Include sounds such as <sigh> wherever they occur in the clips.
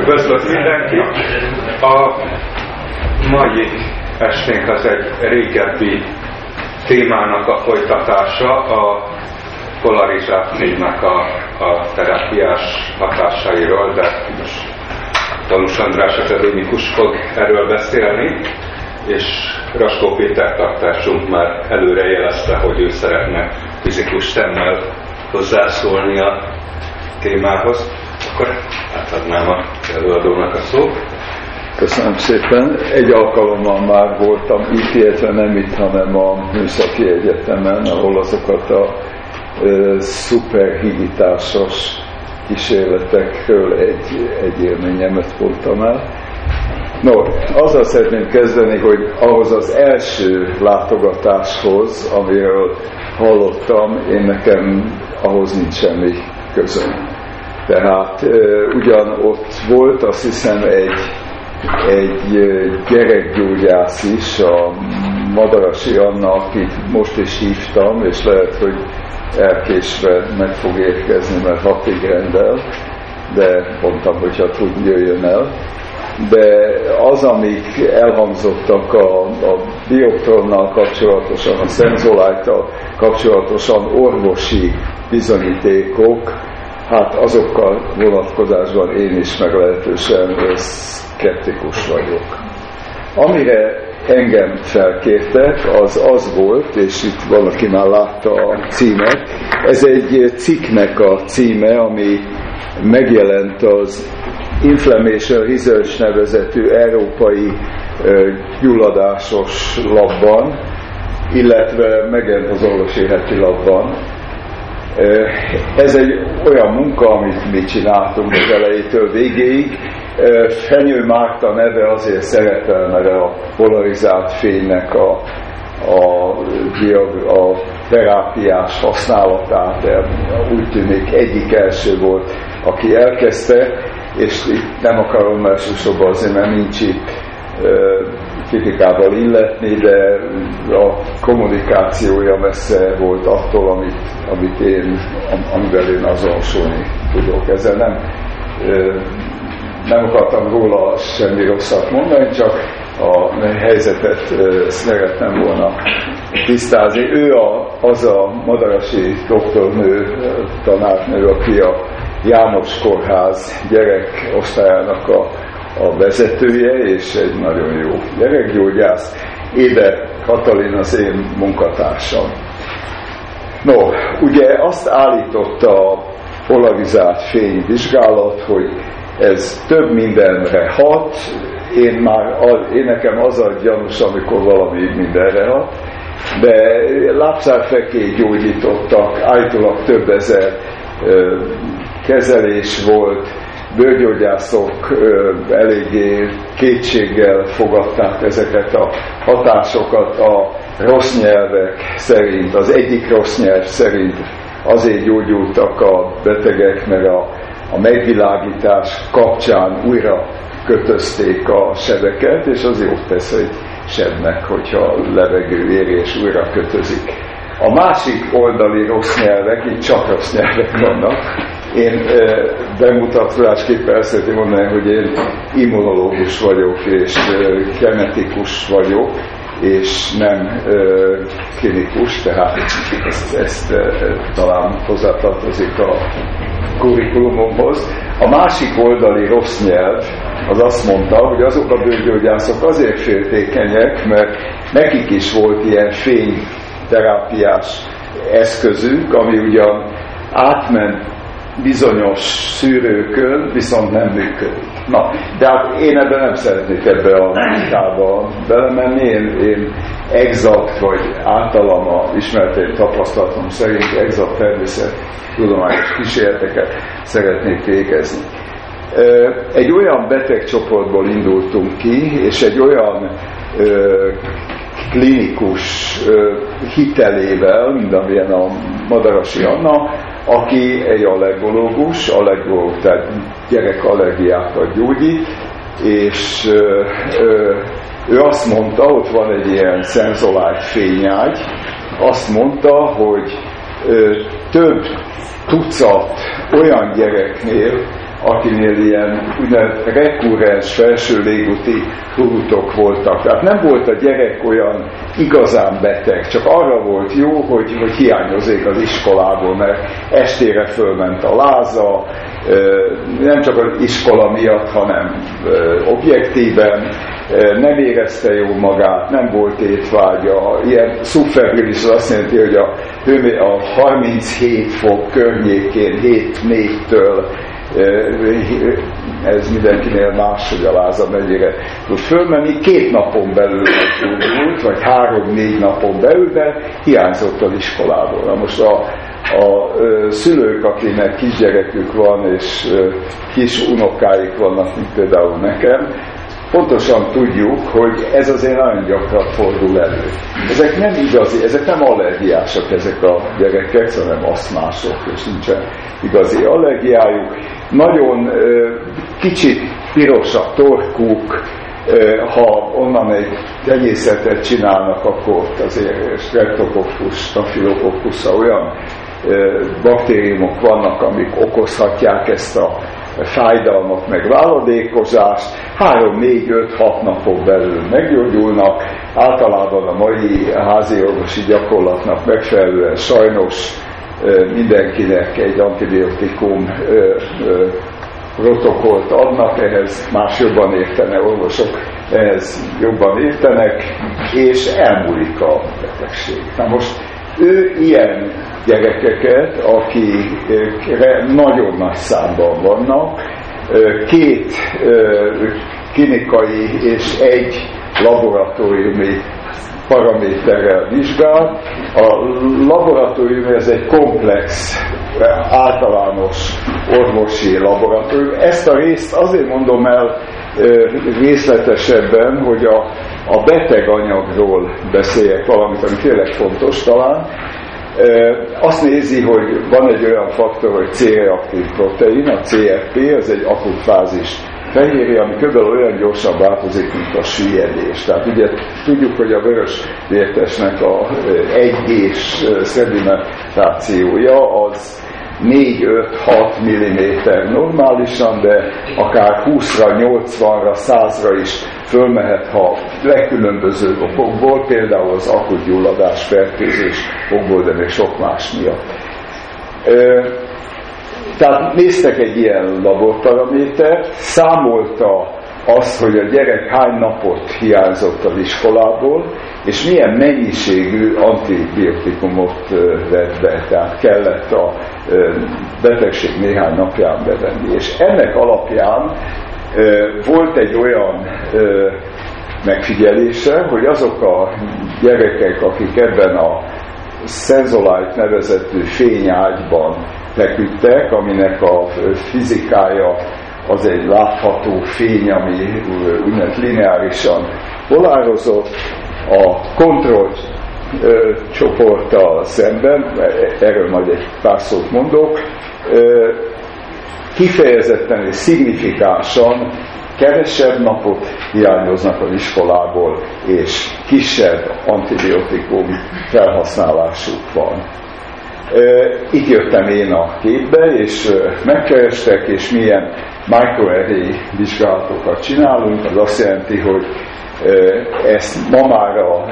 Üdvözlök mindenkit! A mai esténk az egy régebbi témának a folytatása, a polarizációnak a, a terápiás hatásairól, de Tanús András akadémikus fog erről beszélni, és Raskó Péter tartásunk már előre jelezte, hogy ő szeretne fizikus szemmel hozzászólni a témához. Akkor átadnám a előadónak a szót. Köszönöm szépen. Egy alkalommal már voltam itt, illetve nem itt, hanem a Műszaki Egyetemen, ahol azokat a e, szuperhigitásos kísérletekről egy, egy élményemet voltam el. No, azzal szeretném kezdeni, hogy ahhoz az első látogatáshoz, amiről hallottam, én nekem ahhoz nincs semmi közöm. Tehát ugyan ott volt, azt hiszem egy, egy gyerekgyógyász is, a Madarasi Anna, akit most is hívtam, és lehet, hogy elkésve meg fog érkezni, mert hatig rendel, de mondtam, hogyha tud, jöjjön el. De az, amik elhangzottak a, a bioptronnal kapcsolatosan, a szenzolájtal kapcsolatosan orvosi bizonyítékok, hát azokkal vonatkozásban én is meglehetősen szkeptikus vagyok. Amire engem felkértek, az az volt, és itt valaki már látta a címet, ez egy cikknek a címe, ami megjelent az Inflammation Research nevezetű európai gyulladásos labban, illetve megjelent az orvosi heti labban, ez egy olyan munka, amit mi csináltunk az elejétől végéig. Fenyő Márta neve azért szerepel, mert a polarizált fénynek a, a, a terápiás használatát úgy tűnik egyik első volt, aki elkezdte, és itt nem akarom elsősorban azért, mert nincs itt kritikával illetni, de a kommunikációja messze volt attól, amit, amit én, amivel én azonosulni tudok. Ezzel nem, nem akartam róla semmi rosszat mondani, csak a helyzetet szeretném volna tisztázni. Ő a, az a madarasi doktornő, tanárnő, aki a János Kórház gyerek osztályának a a vezetője, és egy nagyon jó gyerekgyógyász. Éve Katalin az én munkatársam. No, ugye azt állította a polarizált fényvizsgálat, hogy ez több mindenre hat, én már, én nekem az a gyanús, amikor valami mindenre hat, de lábszárfekély gyógyítottak, állítólag több ezer kezelés volt, bőrgyógyászok eléggé kétséggel fogadták ezeket a hatásokat a rossz nyelvek szerint, az egyik rossz nyelv szerint azért gyógyultak a betegek, mert a, a megvilágítás kapcsán újra kötözték a sebeket, és az jót tesz egy sebnek, hogyha levegő éri és újra kötözik. A másik oldali rossz nyelvek, itt csak rossz nyelvek vannak, én bemutatásképpen szeretném mondani, hogy én immunológus vagyok, és genetikus vagyok, és nem klinikus, tehát ezt, ezt talán hozzátartozik a kurikulumomhoz. A másik oldali rossz nyelv az azt mondta, hogy azok a bőrgyógyászok azért féltékenyek, mert nekik is volt ilyen fényterápiás eszközük, ami ugyan átment bizonyos szűrőkön viszont nem működik. Na, de hát én ebben nem szeretnék ebbe a munkába belemenni, én, én exakt vagy általam a ismerteim tapasztalatom szerint exakt természet tudományos kísérleteket szeretnék végezni. Egy olyan betegcsoportból indultunk ki, és egy olyan klinikus hitelével, mint amilyen a Madarasi Anna, aki egy allergológus, allergológ, tehát gyerek allergiákat gyógyít, és ö, ö, ő azt mondta, ott van egy ilyen szenzolált fényágy, azt mondta, hogy ö, több tucat olyan gyereknél akinél ilyen úgynevezett rekurrens felső légúti hurutok voltak. Tehát nem volt a gyerek olyan igazán beteg, csak arra volt jó, hogy, hogy hiányozik az iskolából, mert estére fölment a láza, nem csak az iskola miatt, hanem objektíven, nem érezte jó magát, nem volt étvágya, ilyen szubfebrilis azt jelenti, hogy a, a 37 fok környékén 7-4-től ez mindenkinél más, hogy a láza mennyire tud fölmenni. Két napon belül meggyógyult, vagy három-négy napon belül, de hiányzott az iskolából. Na most a, a szülők, akinek kisgyerekük van, és kis unokáik vannak, mint például nekem, pontosan tudjuk, hogy ez azért nagyon gyakran fordul elő. Ezek nem igazi, ezek nem allergiások ezek a gyerekek, hanem aszmások, és nincsen igazi allergiájuk. Nagyon kicsit piros a torkuk, ha onnan egy tenyészetet csinálnak, akkor azért streptokokus, stafilokokkus, olyan baktériumok vannak, amik okozhatják ezt a fájdalmat, meg váladékozást, 3-4-5-6 napok belül meggyógyulnak, általában a mai házi orvosi gyakorlatnak megfelelően sajnos mindenkinek egy antibiotikum protokollt adnak, ehhez más jobban értene orvosok, ehhez jobban értenek, és elmúlik a betegség. Na most ő ilyen gyerekeket, akikre nagyon nagy számban vannak, két klinikai és egy laboratóriumi paraméterrel vizsgál. A laboratórium ez egy komplex, általános orvosi laboratórium. Ezt a részt azért mondom el részletesebben, hogy a, a beteg anyagról beszéljek valamit, ami tényleg fontos talán. Azt nézi, hogy van egy olyan faktor, hogy C-reaktív protein, a CFP, az egy akut fázis fehérje, ami kb. olyan gyorsan változik, mint a süllyedés. Tehát ugye tudjuk, hogy a vörös vértesnek a 1G-s szedimentációja az 4-5-6 mm normálisan, de akár 20-ra, 80-ra, 100-ra is fölmehet, ha legkülönbözőbb okokból, például az akut gyulladás, fertőzés okból, de még sok más miatt. Tehát néztek egy ilyen laborparamétert, számolta azt, hogy a gyerek hány napot hiányzott az iskolából, és milyen mennyiségű antibiotikumot vett be, tehát kellett a betegség néhány napján bevenni. És ennek alapján volt egy olyan megfigyelése, hogy azok a gyerekek, akik ebben a Senzolite nevezetű fényágyban feküdtek, aminek a fizikája az egy látható fény, ami úgynevezett lineárisan polározott, a kontroll csoporttal szemben, erről majd egy pár szót mondok, kifejezetten és szignifikánsan kevesebb napot hiányoznak az iskolából, és kisebb antibiotikum felhasználásuk van. Itt jöttem én a képbe, és megkerestek, és milyen microarray vizsgálatokat csinálunk, az azt jelenti, hogy ezt ma már a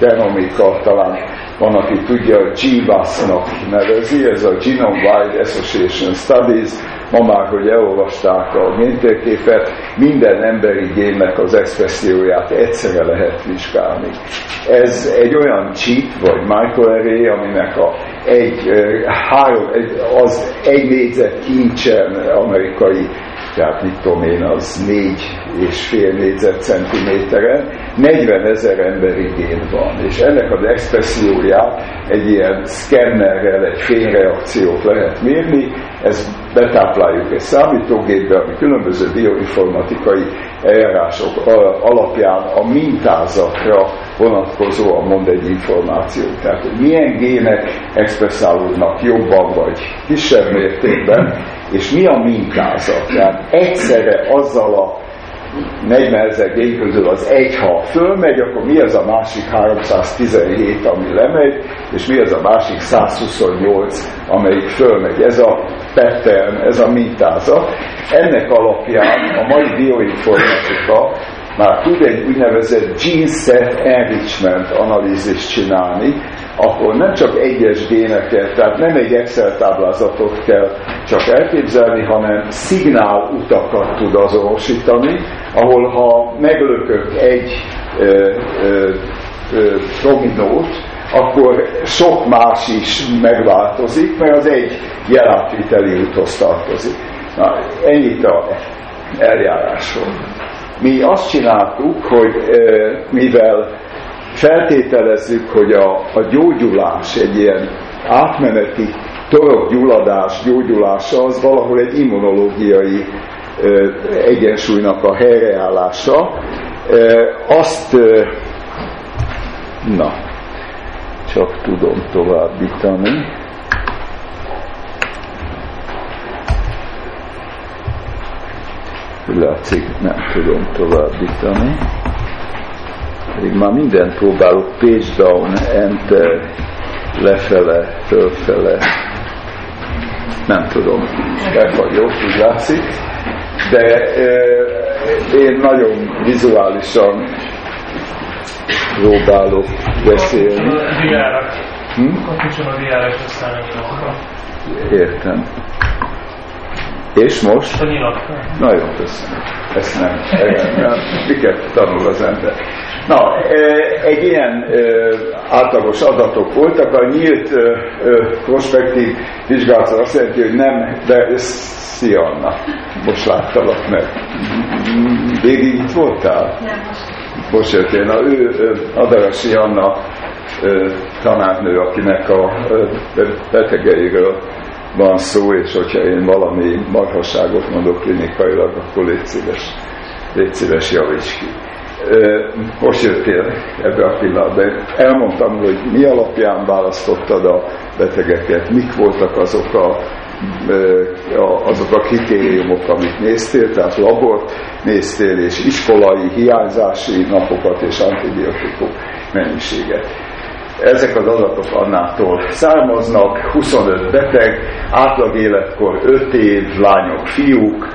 genomika talán van, aki tudja, GWAS-nak nevezi, ez a Genome Wide Association Studies, ma már, hogy elolvasták a géntérképet, minden emberi génnek az expresszióját egyszerre lehet vizsgálni. Ez egy olyan chip, vagy microarray, aminek a egy, három, egy, az egy négyzet kincsen amerikai tehát mit tudom én, az négy és fél négyzetcentiméteren, 40 ezer emberi gén van, és ennek az expresszióját egy ilyen szkennerrel, egy fényreakciót lehet mérni, ezt betápláljuk egy számítógépbe, ami különböző bioinformatikai eljárások alapján a mintázatra vonatkozóan mond egy információt. Tehát, hogy milyen gének expresszálódnak jobban vagy kisebb mértékben, és mi a mintázat. Tehát egyszerre azzal a 40 ezer gén közül az egy, ha fölmegy, akkor mi az a másik 317, ami lemegy, és mi az a másik 128, amelyik fölmegy. Ez a pattern, ez a mintázat. Ennek alapján a mai bioinformatika már tud egy úgynevezett gene set enrichment analízist csinálni, akkor nem csak egyes géneket, tehát nem egy Excel táblázatot kell csak elképzelni, hanem szignál utakat tud azonosítani, ahol ha meglökök egy ö, dominót, akkor sok más is megváltozik, mert az egy jelátviteli úthoz tartozik. Na, ennyit a eljárásról. Mi azt csináltuk, hogy mivel feltételezzük, hogy a, a gyógyulás egy ilyen átmeneti torokgyulladás gyógyulása az valahol egy immunológiai egyensúlynak a helyreállása. Azt, na, csak tudom továbbítani. Látszik, nem tudom továbbítani. Pedig már mindent próbálok, page down, enter, lefele, fölfele. Nem tudom, befagyok, úgy látszik. De e, én nagyon vizuálisan próbálok beszélni. Hm? Értem. És most? Nagyon köszönöm. Ezt nem. nem. Miket tanul az ember? Na, egy ilyen átlagos adatok voltak, a nyílt prospektív vizsgálat azt jelenti, hogy nem, de szia Anna, most láttalak meg. Végig itt voltál? Nem, most. Most jöttél. Na, ő Adarasi Anna tanárnő, akinek a betegeiről van szó, és hogyha én valami marhasságot mondok klinikailag, akkor légy szíves, légy szíves javíts ki most jöttél ebbe a pillanatban. Elmondtam, hogy mi alapján választottad a betegeket, mik voltak azok a, azok a kritériumok, amit néztél, tehát labort néztél, és iskolai hiányzási napokat és antibiotikum mennyiséget. Ezek az adatok Annától származnak, 25 beteg, átlag életkor 5 év, lányok, fiúk,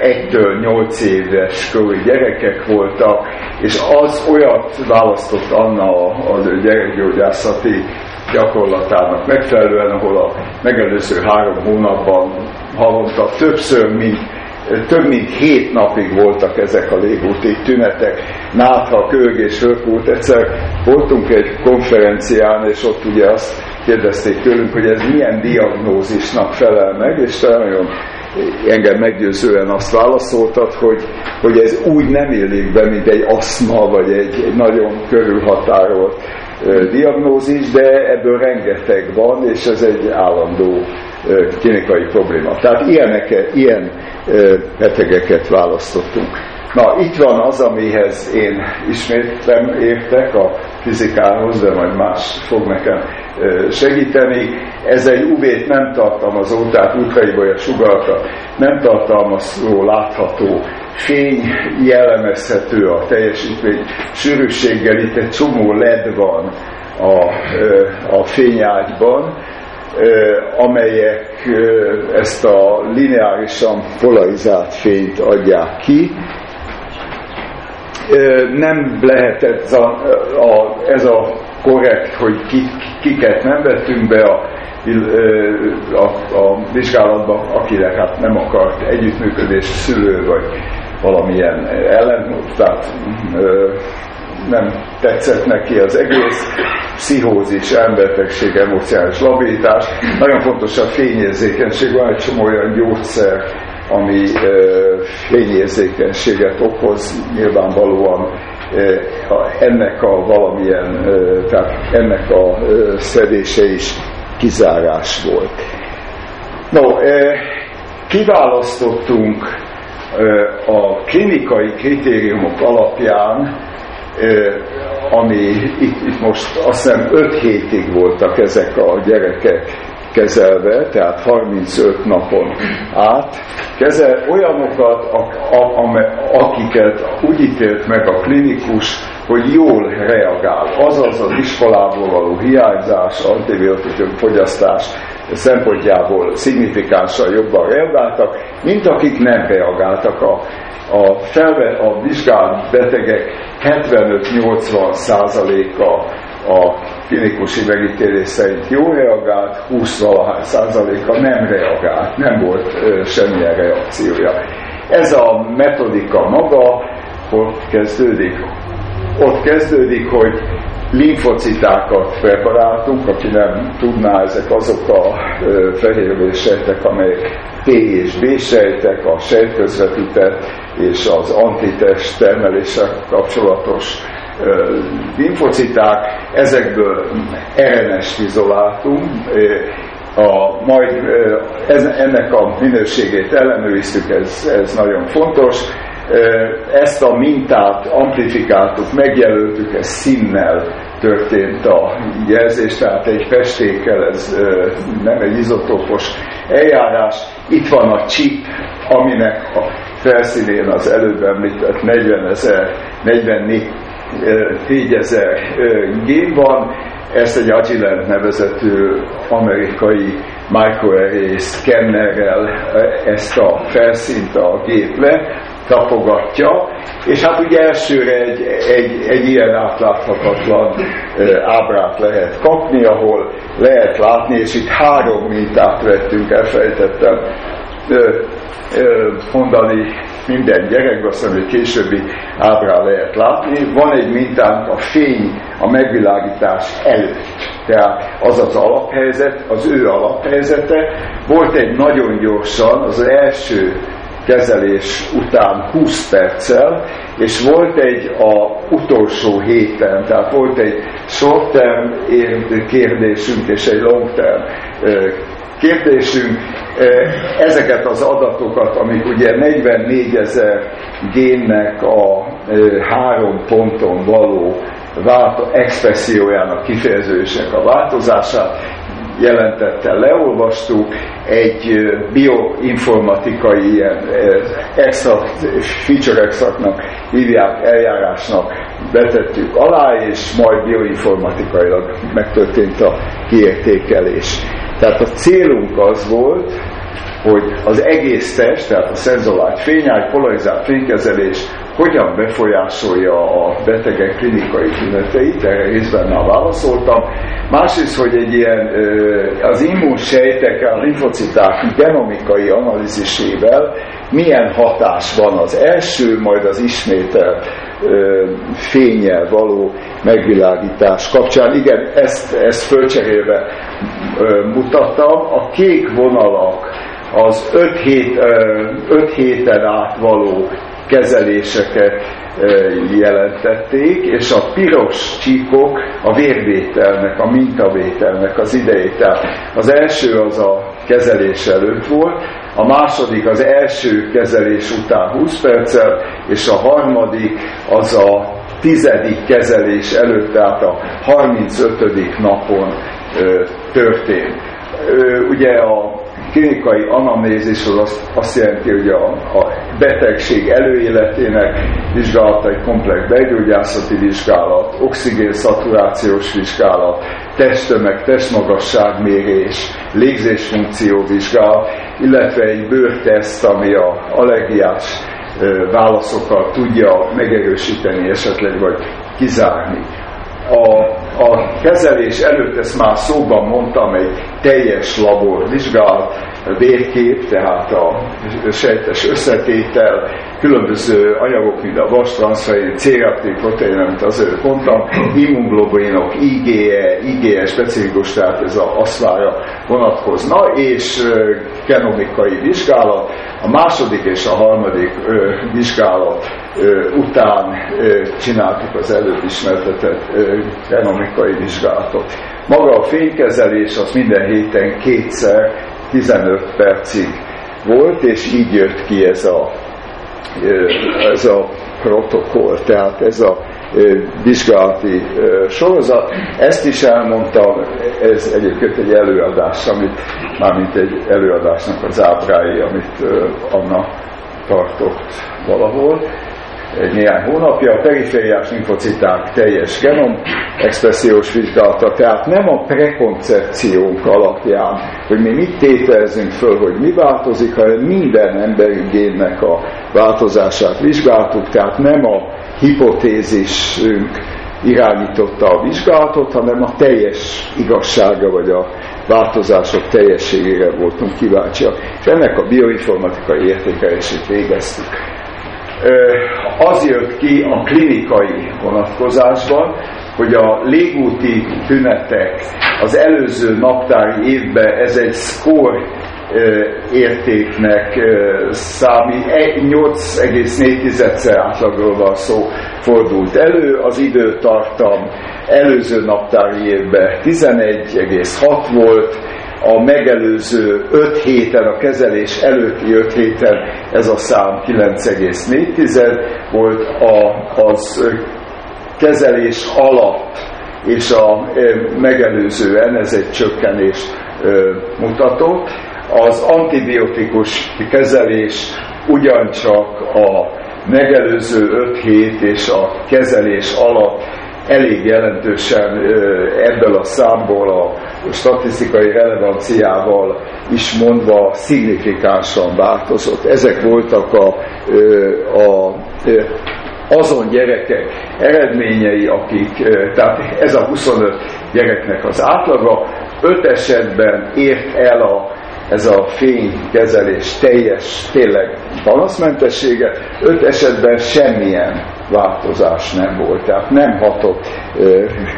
egytől nyolc éves körű gyerekek voltak, és az olyat választott Anna az ő gyerekgyógyászati gyakorlatának megfelelően, ahol a megelőző három hónapban havonta többször, mint több mint hét napig voltak ezek a légúti tünetek, nátha, kölgés, röpút. Egyszer voltunk egy konferencián, és ott ugye azt kérdezték tőlünk, hogy ez milyen diagnózisnak felel meg, és nagyon engem meggyőzően azt válaszoltad, hogy, hogy ez úgy nem élik be, mint egy aszma, vagy egy, egy nagyon körülhatárolt diagnózis, de ebből rengeteg van, és ez egy állandó klinikai probléma. Tehát ilyeneket, ilyen betegeket választottunk. Na, itt van az, amihez én ismét nem értek a fizikához, de majd más fog nekem segíteni. Ez egy UV-t nem tartalmazó, tehát ultraibolya sugarta nem tartalmazó, látható fény jellemezhető a teljesítmény sűrűséggel. Itt egy csomó LED van a, a fényágyban, amelyek ezt a lineárisan polarizált fényt adják ki, nem lehetett ez a, a, ez a korrekt, hogy ki, kiket nem vettünk be a, a, a vizsgálatba, akire hát nem akart együttműködés szülő, vagy valamilyen ellen, tehát nem tetszett neki az egész, pszichózis, embertegség, emocionális labilitás. Nagyon fontos a fényérzékenység, van egy csomó olyan gyógyszer, ami fényérzékenységet okoz, nyilvánvalóan ennek a valamilyen, tehát ennek a szedése is kizárás volt. No, kiválasztottunk a klinikai kritériumok alapján, ami itt, itt most azt hiszem 5 hétig voltak ezek a gyerekek kezelve, tehát 35 napon át, kezel olyanokat, akiket úgy ítélt meg a klinikus, hogy jól reagál. Azaz az iskolából való hiányzás, antibiotikum fogyasztás szempontjából szignifikánsan jobban reagáltak, mint akik nem reagáltak a a, felve, a vizsgált betegek 75-80 százaléka a klinikusi megítélés szerint jó reagált, 20 valahány százaléka nem reagált, nem volt semmilyen reakciója. Ez a metodika maga, ott kezdődik, ott kezdődik, hogy linfocitákat preparáltunk, aki nem tudná, ezek azok a fehérvérsejtek, amelyek T és B sejtek, a sejtközvetített és az antitest termeléssel kapcsolatos linfociták, ezekből RNS izoláltunk, a, majd ez, ennek a minőségét ellenőriztük, ez, ez nagyon fontos. Ezt a mintát amplifikáltuk, megjelöltük, ez színnel történt a jelzés, tehát egy festékkel, ez nem egy izotópos eljárás. Itt van a chip, aminek a felszínén az előbb említett 40 ezer, 44 ezer gén van, ezt egy Agilent nevezető amerikai microarray szkennerrel ezt a felszínt a gép le, tapogatja, és hát ugye elsőre egy, egy, egy ilyen átláthatatlan ábrát lehet kapni, ahol lehet látni, és itt három mintát vettünk, elfelejtettem mondani minden gyerek, azt mondom, hogy későbbi ábrán lehet látni. Van egy mintánk a fény a megvilágítás előtt. Tehát az az alaphelyzet, az ő alaphelyzete. Volt egy nagyon gyorsan, az első kezelés után 20 perccel, és volt egy a utolsó héten, tehát volt egy short term kérdésünk és egy long term kérdésünk. Ezeket az adatokat, amik ugye 44 ezer génnek a három ponton való expressziójának kifejezősek a változását, jelentette, leolvastuk, egy bioinformatikai ilyen extra, feature extractnak hívják eljárásnak betettük alá, és majd bioinformatikailag megtörtént a kiértékelés. Tehát a célunk az volt, hogy az egész test, tehát a szenzolált fényágy, polarizált fénykezelés hogyan befolyásolja a betegek klinikai tüneteit, erre részben már válaszoltam. Másrészt, hogy egy ilyen az immunsejtek, a linfociták genomikai analízisével milyen hatás van az első, majd az ismételt fényel való megvilágítás kapcsán. Igen, ezt, ezt fölcserélve mutattam. A kék vonalak az 5 hét, öt héten át való kezeléseket jelentették, és a piros csíkok a vérvételnek, a mintavételnek az idejét. Tehát az első az a kezelés előtt volt, a második az első kezelés után 20 perccel, és a harmadik az a tizedik kezelés előtt, tehát a 35. napon történt. Ugye a klinikai anamnézis az azt, azt jelenti, hogy a, a betegség előéletének vizsgálata egy komplex begyógyászati vizsgálat, oxigén szaturációs vizsgálat, testtömeg, testmagasságmérés, légzésfunkció vizsgálat, illetve egy bőrteszt, ami a allergiás válaszokat tudja megerősíteni esetleg, vagy kizárni a, a kezelés előtt ezt már szóban mondtam, egy teljes labor vizsgálat, vérkép, tehát a sejtes összetétel, különböző anyagok, mint a vastranszfein, C-reaktív protein, amit azért mondtam, immunglobinok, IgE, IgE specifikus, tehát ez a aszlára vonatkozna, és genomikai vizsgálat. A második és a harmadik vizsgálat után csináltuk az előbb ismertetett genomikai vizsgálatot. Maga a fénykezelés az minden héten kétszer 15 percig volt, és így jött ki ez a, ez a protokoll, tehát ez a vizsgálati sorozat. Ezt is elmondtam, ez egyébként egy előadás, amit mármint egy előadásnak az ábrái, amit Anna tartott valahol egy néhány hónapja, a perifériás linfociták teljes genom expressziós vizsgálata, tehát nem a prekoncepciónk alapján, hogy mi mit tételezünk föl, hogy mi változik, hanem minden emberi génnek a változását vizsgáltuk, tehát nem a hipotézisünk irányította a vizsgálatot, hanem a teljes igazsága vagy a változások teljességére voltunk kíváncsiak. És ennek a bioinformatikai értékelését végeztük az jött ki a klinikai vonatkozásban, hogy a légúti tünetek az előző naptári évben ez egy score értéknek számít, 8,4-szer átlagról szó fordult elő, az időtartam előző naptári évben 11,6 volt, a megelőző 5 héten, a kezelés előtti 5 héten ez a szám 9,4 volt, a, az kezelés alatt és a megelőzően ez egy csökkenés mutatott. Az antibiotikus kezelés ugyancsak a megelőző 5 hét és a kezelés alatt elég jelentősen ebből a számból a statisztikai relevanciával is mondva szignifikánsan változott. Ezek voltak a, a azon gyerekek eredményei, akik, tehát ez a 25 gyereknek az átlaga, öt esetben ért el a ez a fénykezelés teljes, tényleg panaszmentessége, öt esetben semmilyen változás nem volt, tehát nem hatott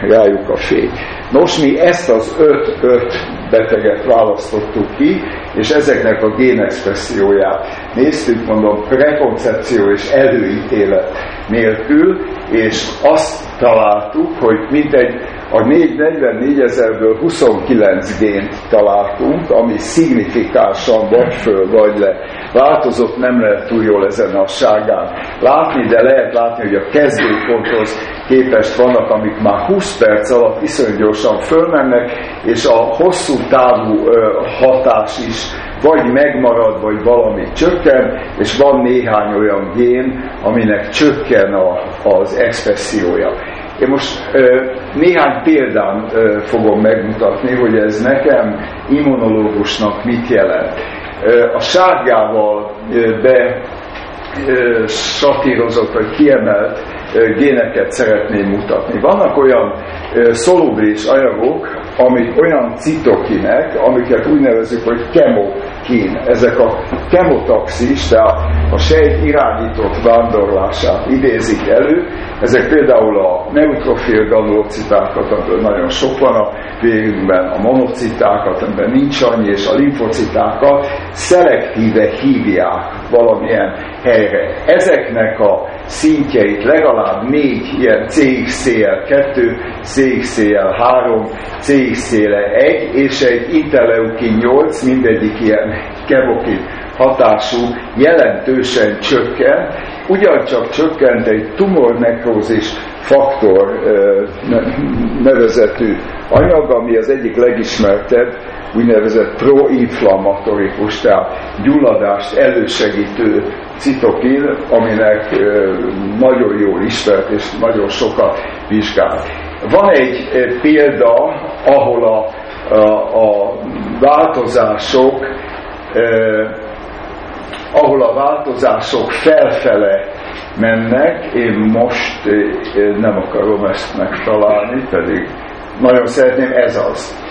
rájuk a fény. Nos, mi ezt az öt-öt beteget választottuk ki, és ezeknek a génexpresszióját néztük, mondom, prekoncepció és előítélet nélkül, és azt találtuk, hogy mintegy a 44 ezerből 29 gént találtunk, ami szignifikánsan vagy föl, vagy le változott, nem lehet túl jól ezen a ságán látni, de lehet látni, hogy a kezdőponthoz képest vannak, amik már 20 perc alatt iszonyú gyorsan fölmennek, és a hosszú távú hatás is vagy megmarad, vagy valami csökken, és van néhány olyan gén, aminek csökken a, az expressziója. Én most néhány példán fogom megmutatni, hogy ez nekem immunológusnak mit jelent. A sárgával be ö, satírozott, vagy kiemelt géneket szeretném mutatni. Vannak olyan szolubris anyagok, amik olyan citokinek, amiket úgy nevezük, hogy kemokin. Ezek a kemotaxis, tehát a sejt irányított vándorlását idézik elő. Ezek például a neutrofil granulocitákat, amiből nagyon sok van a vérünkben, a monocitákat, amiben nincs annyi, és a limfocitákat szelektíve hívják valamilyen helyre. Ezeknek a szintjeit legalább négy ilyen CXCL2, CXCL3, CXCL1 és egy interleukin 8, mindegyik ilyen kevokin hatású jelentősen csökken, ugyancsak csökkent egy tumornekrózis faktor nevezetű anyag, ami az egyik legismertebb úgynevezett proinflammatorikus, tehát gyulladást elősegítő citokin, aminek nagyon jól ismert és nagyon sokat vizsgál. Van egy példa, ahol a, a, a változások ahol a változások felfele mennek, én most nem akarom ezt megtalálni, pedig nagyon szeretném, ez az.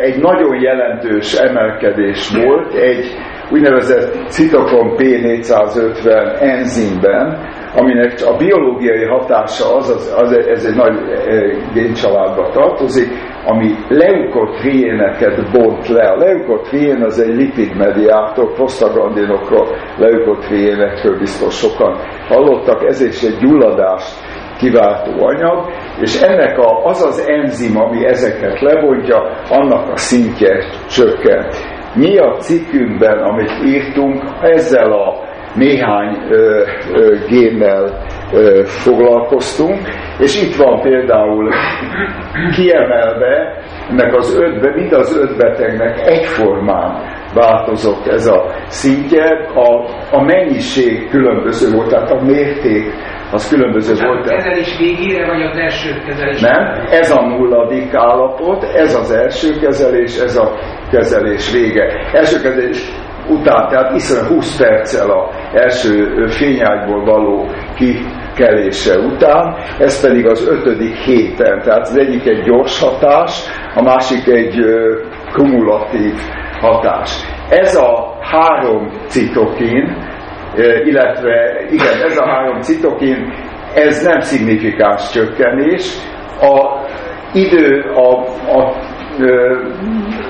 Egy nagyon jelentős emelkedés volt, egy úgynevezett citokon P450 enzimben, aminek a biológiai hatása az, az, az ez egy nagy géncsaládba tartozik, ami leukotriéneket bont le. A leukotrién az egy lipidmediátor, prostaglandinokról, leukotriénekről biztos sokan hallottak, ez is egy gyulladást kiváltó anyag, és ennek a, az az enzim, ami ezeket lebontja, annak a szintje csökken. Mi a cikkünkben, amit írtunk, ezzel a néhány ö, ö, génnel foglalkoztunk, és itt van például kiemelve ennek az ötbe, mind az öt betegnek egyformán változott ez a szintje, a, a mennyiség különböző volt, tehát a mérték az különböző Tehát volt. A kezelés végére, vagy az első kezelés? Nem, ez a nulladik állapot, ez az első kezelés, ez a kezelés vége. Első kezelés után, tehát iszonyat 20 perccel a első fényágyból való kikelése után, ez pedig az ötödik héten, tehát az egyik egy gyors hatás, a másik egy kumulatív hatás. Ez a három citokin, illetve igen, ez a három citokin, ez nem szignifikáns csökkenés. A idő a, a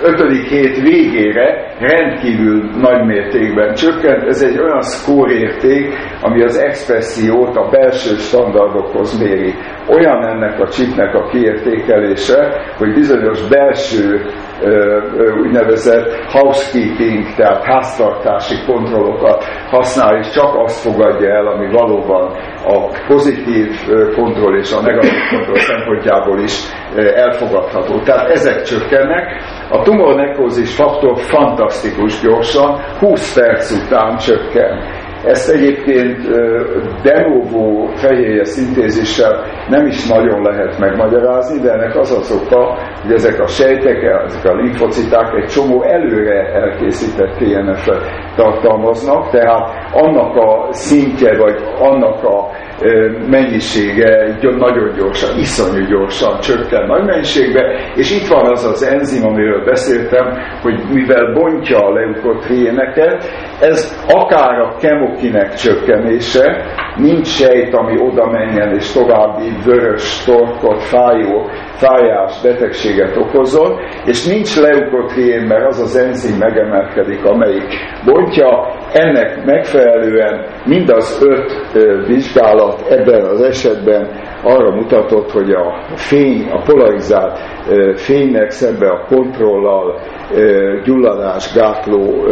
ötödik hét végére rendkívül nagy mértékben csökkent. Ez egy olyan szkórérték, ami az expressziót a belső standardokhoz méri. Olyan ennek a csipnek a kiértékelése, hogy bizonyos belső úgynevezett housekeeping, tehát háztartási kontrollokat használ, és csak azt fogadja el, ami valóban a pozitív kontroll és a negatív kontroll szempontjából is elfogadható. Tehát ezek csökkennek. A tumornekrózis faktor fantasztikus gyorsan, 20 perc után csökken. Ezt egyébként de novo fehérje szintézissel nem is nagyon lehet megmagyarázni, de ennek az az oka, hogy ezek a sejtek, ezek a linfociták egy csomó előre elkészített TNF-et tartalmaznak, tehát annak a szintje, vagy annak a mennyisége nagyon gyorsan, iszonyú gyorsan csökken nagy mennyiségbe, és itt van az az enzim, amiről beszéltem, hogy mivel bontja a leukotriéneket, ez akár a kemokinek csökkenése, nincs sejt, ami oda menjen és további vörös, torkot, fájó, fájás, betegséget okozol, és nincs leukotrién, mert az az enzim megemelkedik, amelyik bontja, ennek megfelelően mind az öt vizsgálat ebben az esetben arra mutatott, hogy a fény, a polarizált fénynek szembe a kontrollal gyulladás gátló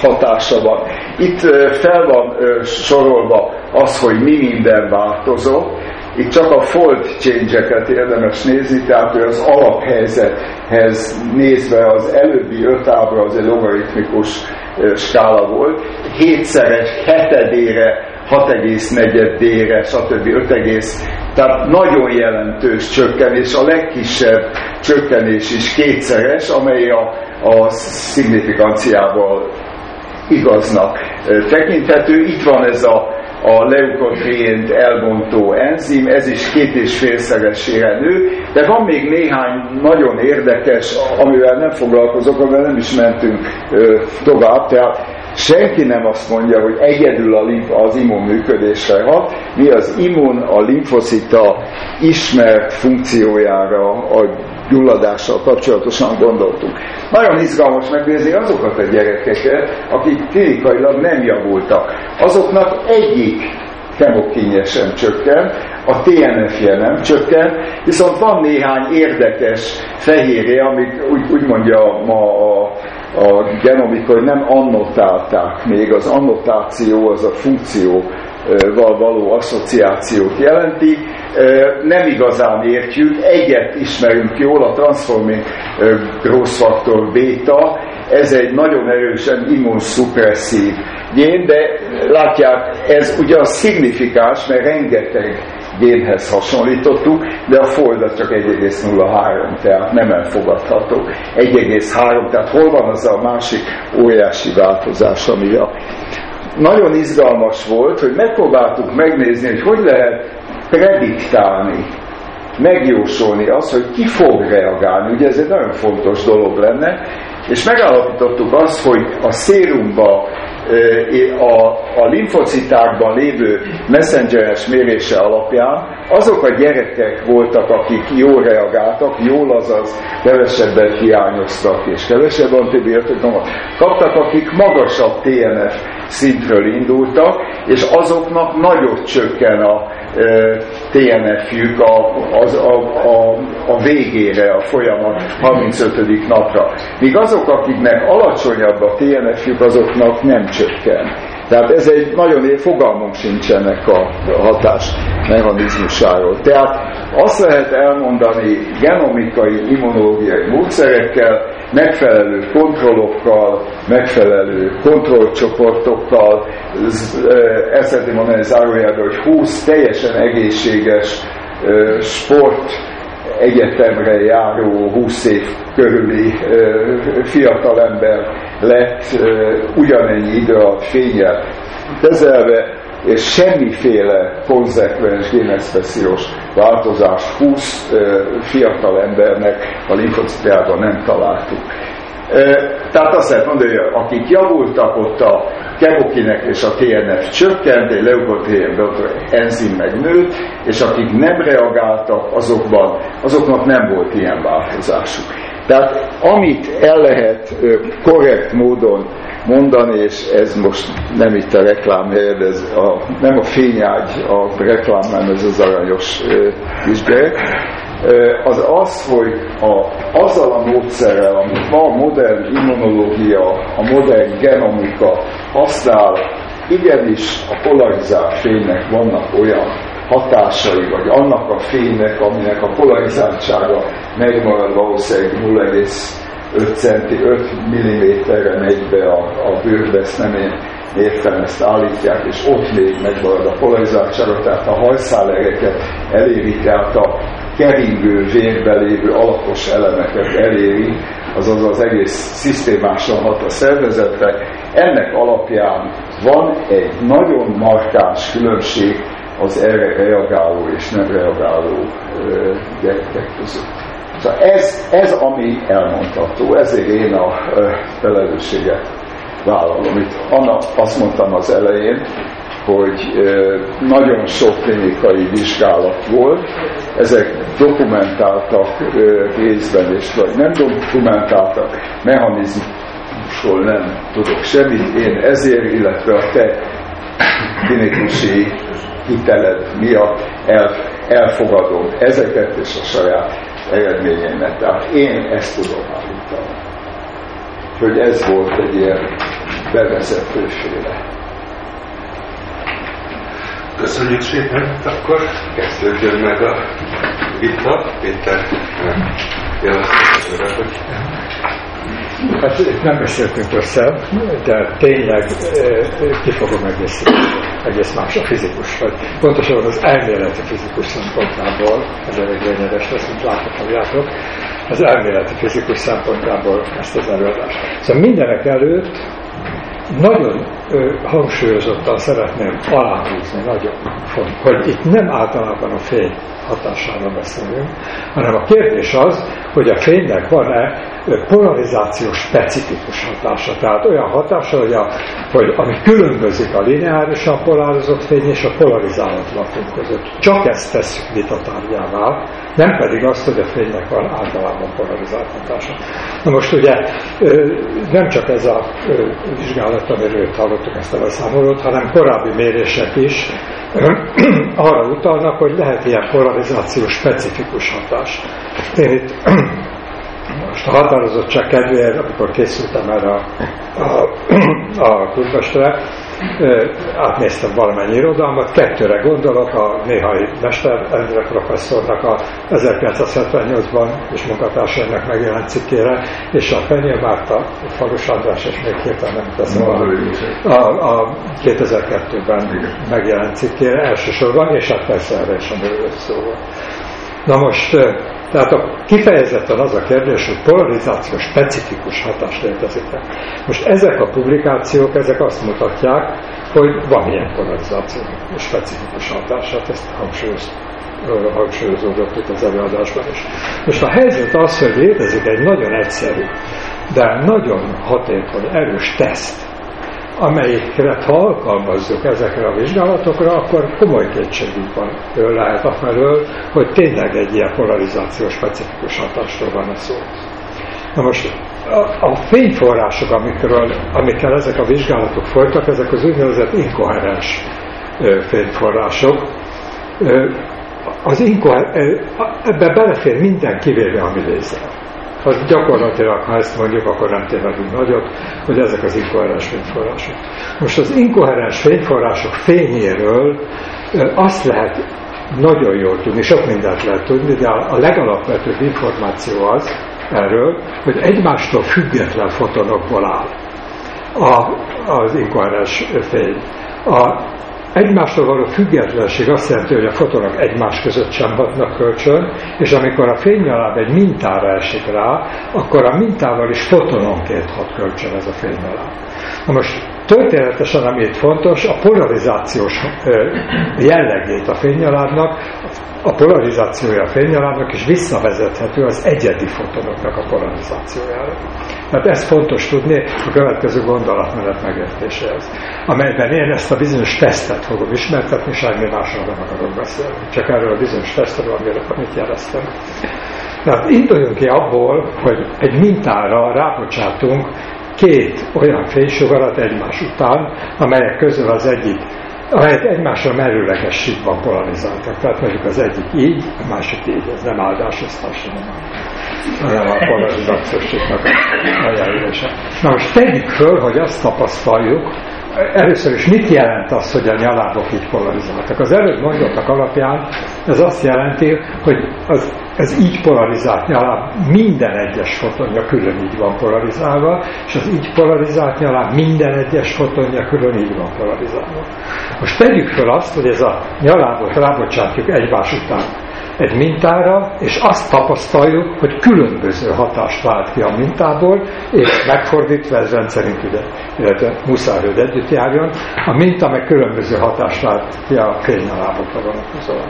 hatása van. Itt fel van sorolva az, hogy mi minden változott, itt csak a fold change-eket érdemes nézni, tehát az alaphelyzethez nézve az előbbi öt ábra az egy logaritmikus skála volt, hétszeres, hetedére, 6,4-ére, stb. 5, tehát nagyon jelentős csökkenés, a legkisebb csökkenés is kétszeres, amely a, a szignifikanciával igaznak tekinthető. Itt van ez a a leukotrént elbontó enzim, ez is két és félszeresére nő, de van még néhány nagyon érdekes, amivel nem foglalkozok, amivel nem is mentünk ö, tovább, tehát senki nem azt mondja, hogy egyedül a limf az immun működésre hat, mi az immun a limfocita ismert funkciójára a gyulladással kapcsolatosan gondoltunk. Nagyon izgalmas megnézni azokat a gyerekeket, akik klinikailag nem javultak. Azoknak egyik kemokinje sem csökken, a TNF-je nem csökken, viszont van néhány érdekes fehérje, amit úgy, úgy mondja ma a, a genomik, hogy nem annotálták még. Az annotáció az a funkció val való asszociációt jelenti. Nem igazán értjük, egyet ismerünk jól, a transforming growth factor beta, ez egy nagyon erősen immunszupresszív gén, de látják, ez ugye a szignifikáns, mert rengeteg génhez hasonlítottuk, de a folda csak 1,03, tehát nem elfogadható. 1,3, tehát hol van az a másik óriási változás, ami a nagyon izgalmas volt, hogy megpróbáltuk megnézni, hogy hogy lehet prediktálni, megjósolni azt, hogy ki fog reagálni. Ugye ez egy nagyon fontos dolog lenne, és megállapítottuk azt, hogy a szérumba a, a limfocitákban lévő messengeres mérése alapján azok a gyerekek voltak, akik jól reagáltak, jól azaz kevesebbet hiányoztak és kevesebb antibiotikumot kaptak, akik magasabb TNF szintről indultak, és azoknak nagyot csökken a e, TNF-jük a, az, a, a, a végére, a folyamat 35. napra. Míg azok, akiknek alacsonyabb a TNF-jük, azoknak nem csökken. Tehát ez egy nagyon fogalmunk sincsenek a hatás mechanizmusáról. Tehát azt lehet elmondani genomikai, immunológiai módszerekkel, megfelelő kontrollokkal, megfelelő kontrollcsoportokkal, ezt szeretném mondani zárójelben, hogy 20 teljesen egészséges sport egyetemre járó 20 év körüli fiatalember lett ugyanennyi idő alatt fényel kezelve, és semmiféle konzekvens génexpressziós változás 20 fiatal embernek a linfocitriában nem találtuk. Tehát azt lehet mondani, hogy akik javultak, ott a kemokinek és a TNF csökkent, egy leukotrien enzim meg nőtt, és akik nem reagáltak, azokban, azoknak nem volt ilyen változásuk. Tehát amit el lehet korrekt módon mondani, és ez most nem itt a reklám helyed, ez a, nem a fényágy a reklám, hanem ez az aranyos vizsgálat, az az, hogy a, azzal a módszerrel, amit ma a modern immunológia, a modern genomika használ, igenis a polarizált fénynek vannak olyan hatásai, vagy annak a fénynek, aminek a polarizáltsága megmarad valószínűleg 0,5 centi, 5 mm-re megy be a, a bőrbe, ezt nem én értem, ezt állítják, és ott még megmarad a polarizátsága, tehát a hajszálegeket elérik át a keringő vérben lévő alapos elemeket eléri, azaz az egész szisztémásan hat a szervezetre. Ennek alapján van egy nagyon markáns különbség az erre reagáló és nem reagáló gyerekek között. Szóval ez, ez ami elmondható, ezért én a felelősséget vállalom. Itt Anna, azt mondtam az elején, hogy nagyon sok klinikai vizsgálat volt, ezek dokumentáltak részben, és vagy nem dokumentáltak, mechanizmusról nem tudok semmit, én ezért, illetve a te klinikusi hiteled miatt el, elfogadom ezeket és a saját eredményeimet. Tehát én ezt tudom állítani. Hogy ez volt egy ilyen bevezetőféle. Köszönjük szépen, akkor kezdődjön meg a vita. Péter, jeleztem hogy... Hát nem beszéltünk össze, de tényleg ki fogom egészíteni egész más a fizikus, vagy pontosan az elméleti fizikus szempontjából, ez elég lényeges lesz, mint láthatjátok, az elméleti fizikus szempontjából ezt az előadást. Szóval mindenek előtt nagyon ö, hangsúlyozottan szeretném aláhúzni, nagyon fontos, hogy itt nem általában a fény hatására beszélünk, hanem a kérdés az, hogy a fénynek van-e polarizációs specifikus hatása. Tehát olyan hatása, hogy, a, hogy ami különbözik a lineárisan polarizott fény és a polarizálatlan fény között. Csak ezt tesz vitatárgyává, nem pedig azt, hogy a fénynek van általában polarizált hatása. Na most ugye nem csak ez a vizsgálat, amiről hallottuk ezt a beszámolót, hanem korábbi mérések is <clears throat> arra utalnak, hogy lehet ilyen polarizációs specifikus hatás. Én itt <clears throat> most a határozottság kedvéért, amikor készültem erre a, a, a átnéztem valamennyi irodalmat, kettőre gondolok, a néhai Mester Endre professzornak a 1978-ban és munkatársainak megjelent cikkére, és a Fenyő Márta, Falus András, és még hirtelen nem teszem a, a, a 2002-ben megjelent cikkére elsősorban, és hát persze erre is a szó. Na most tehát a, kifejezetten az a kérdés, hogy polarizáció specifikus hatás létezik. Most ezek a publikációk, ezek azt mutatják, hogy van ilyen polarizáció specifikus hatás, hát ezt hangsúlyoz, hangsúlyozódott itt az előadásban is. Most a helyzet az, hogy létezik egy nagyon egyszerű, de nagyon hatékony, erős teszt, amelyikre ha alkalmazzuk ezekre a vizsgálatokra, akkor komoly kétségünk van lehet afelől, hogy tényleg egy ilyen polarizációs specifikus hatásról van a szó. Na most a, a fényforrások, amikről, amikkel ezek a vizsgálatok folytak, ezek az úgynevezett inkoherens fényforrások. Az inkoher, ebbe belefér minden kivéve a mi lézer. Az gyakorlatilag, ha ezt mondjuk, akkor nem tévedünk nagyot, hogy ezek az inkoherens fényforrások. Most az inkoherens fényforrások fényéről azt lehet nagyon jól tudni, sok mindent lehet tudni, de a legalapvetőbb információ az erről, hogy egymástól független fotonokból áll a, az inkoherens fény. A egymástól való függetlenség azt jelenti, hogy a fotonok egymás között sem hatnak kölcsön, és amikor a fénynyaláb egy mintára esik rá, akkor a mintával is fotononként hat kölcsön ez a fénynyaláb. Na most történetesen, ami itt fontos, a polarizációs jellegét a fénynyalábnak, a polarizációja a fénynyalábnak is visszavezethető az egyedi fotonoknak a polarizációjára. Tehát ez fontos tudni a következő gondolatmenet megértéséhez, amelyben én ezt a bizonyos tesztet fogom ismertetni, semmi másról nem akarok beszélni, csak erről a bizonyos tesztről, amit jeleztem. Tehát induljunk ki abból, hogy egy mintára rábocsátunk két olyan fénysugarat egymás után, amelyek közül az egyik amelyek egymásra merőleges síkban polarizáltak. Tehát mondjuk az egyik így, a másik így, ez nem áldásosztás, hanem a polarizációs síknak a jelölése. Na most tegyük föl, hogy azt tapasztaljuk, először is mit jelent az, hogy a nyalábok így polarizáltak? Az előbb mondottak alapján ez azt jelenti, hogy az, ez így polarizált nyaláb minden egyes fotonja külön így van polarizálva, és az így polarizált nyaláb minden egyes fotonja külön így van polarizálva. Most tegyük fel azt, hogy ez a nyalábot rábocsátjuk egymás után egy mintára, és azt tapasztaljuk, hogy különböző hatást vált ki a mintából, és megfordítva ez rendszerint ugye, illetve muszáj, hogy együtt járjon, a minta meg különböző hatást vált ki a fénynyalábokra vonatkozóan.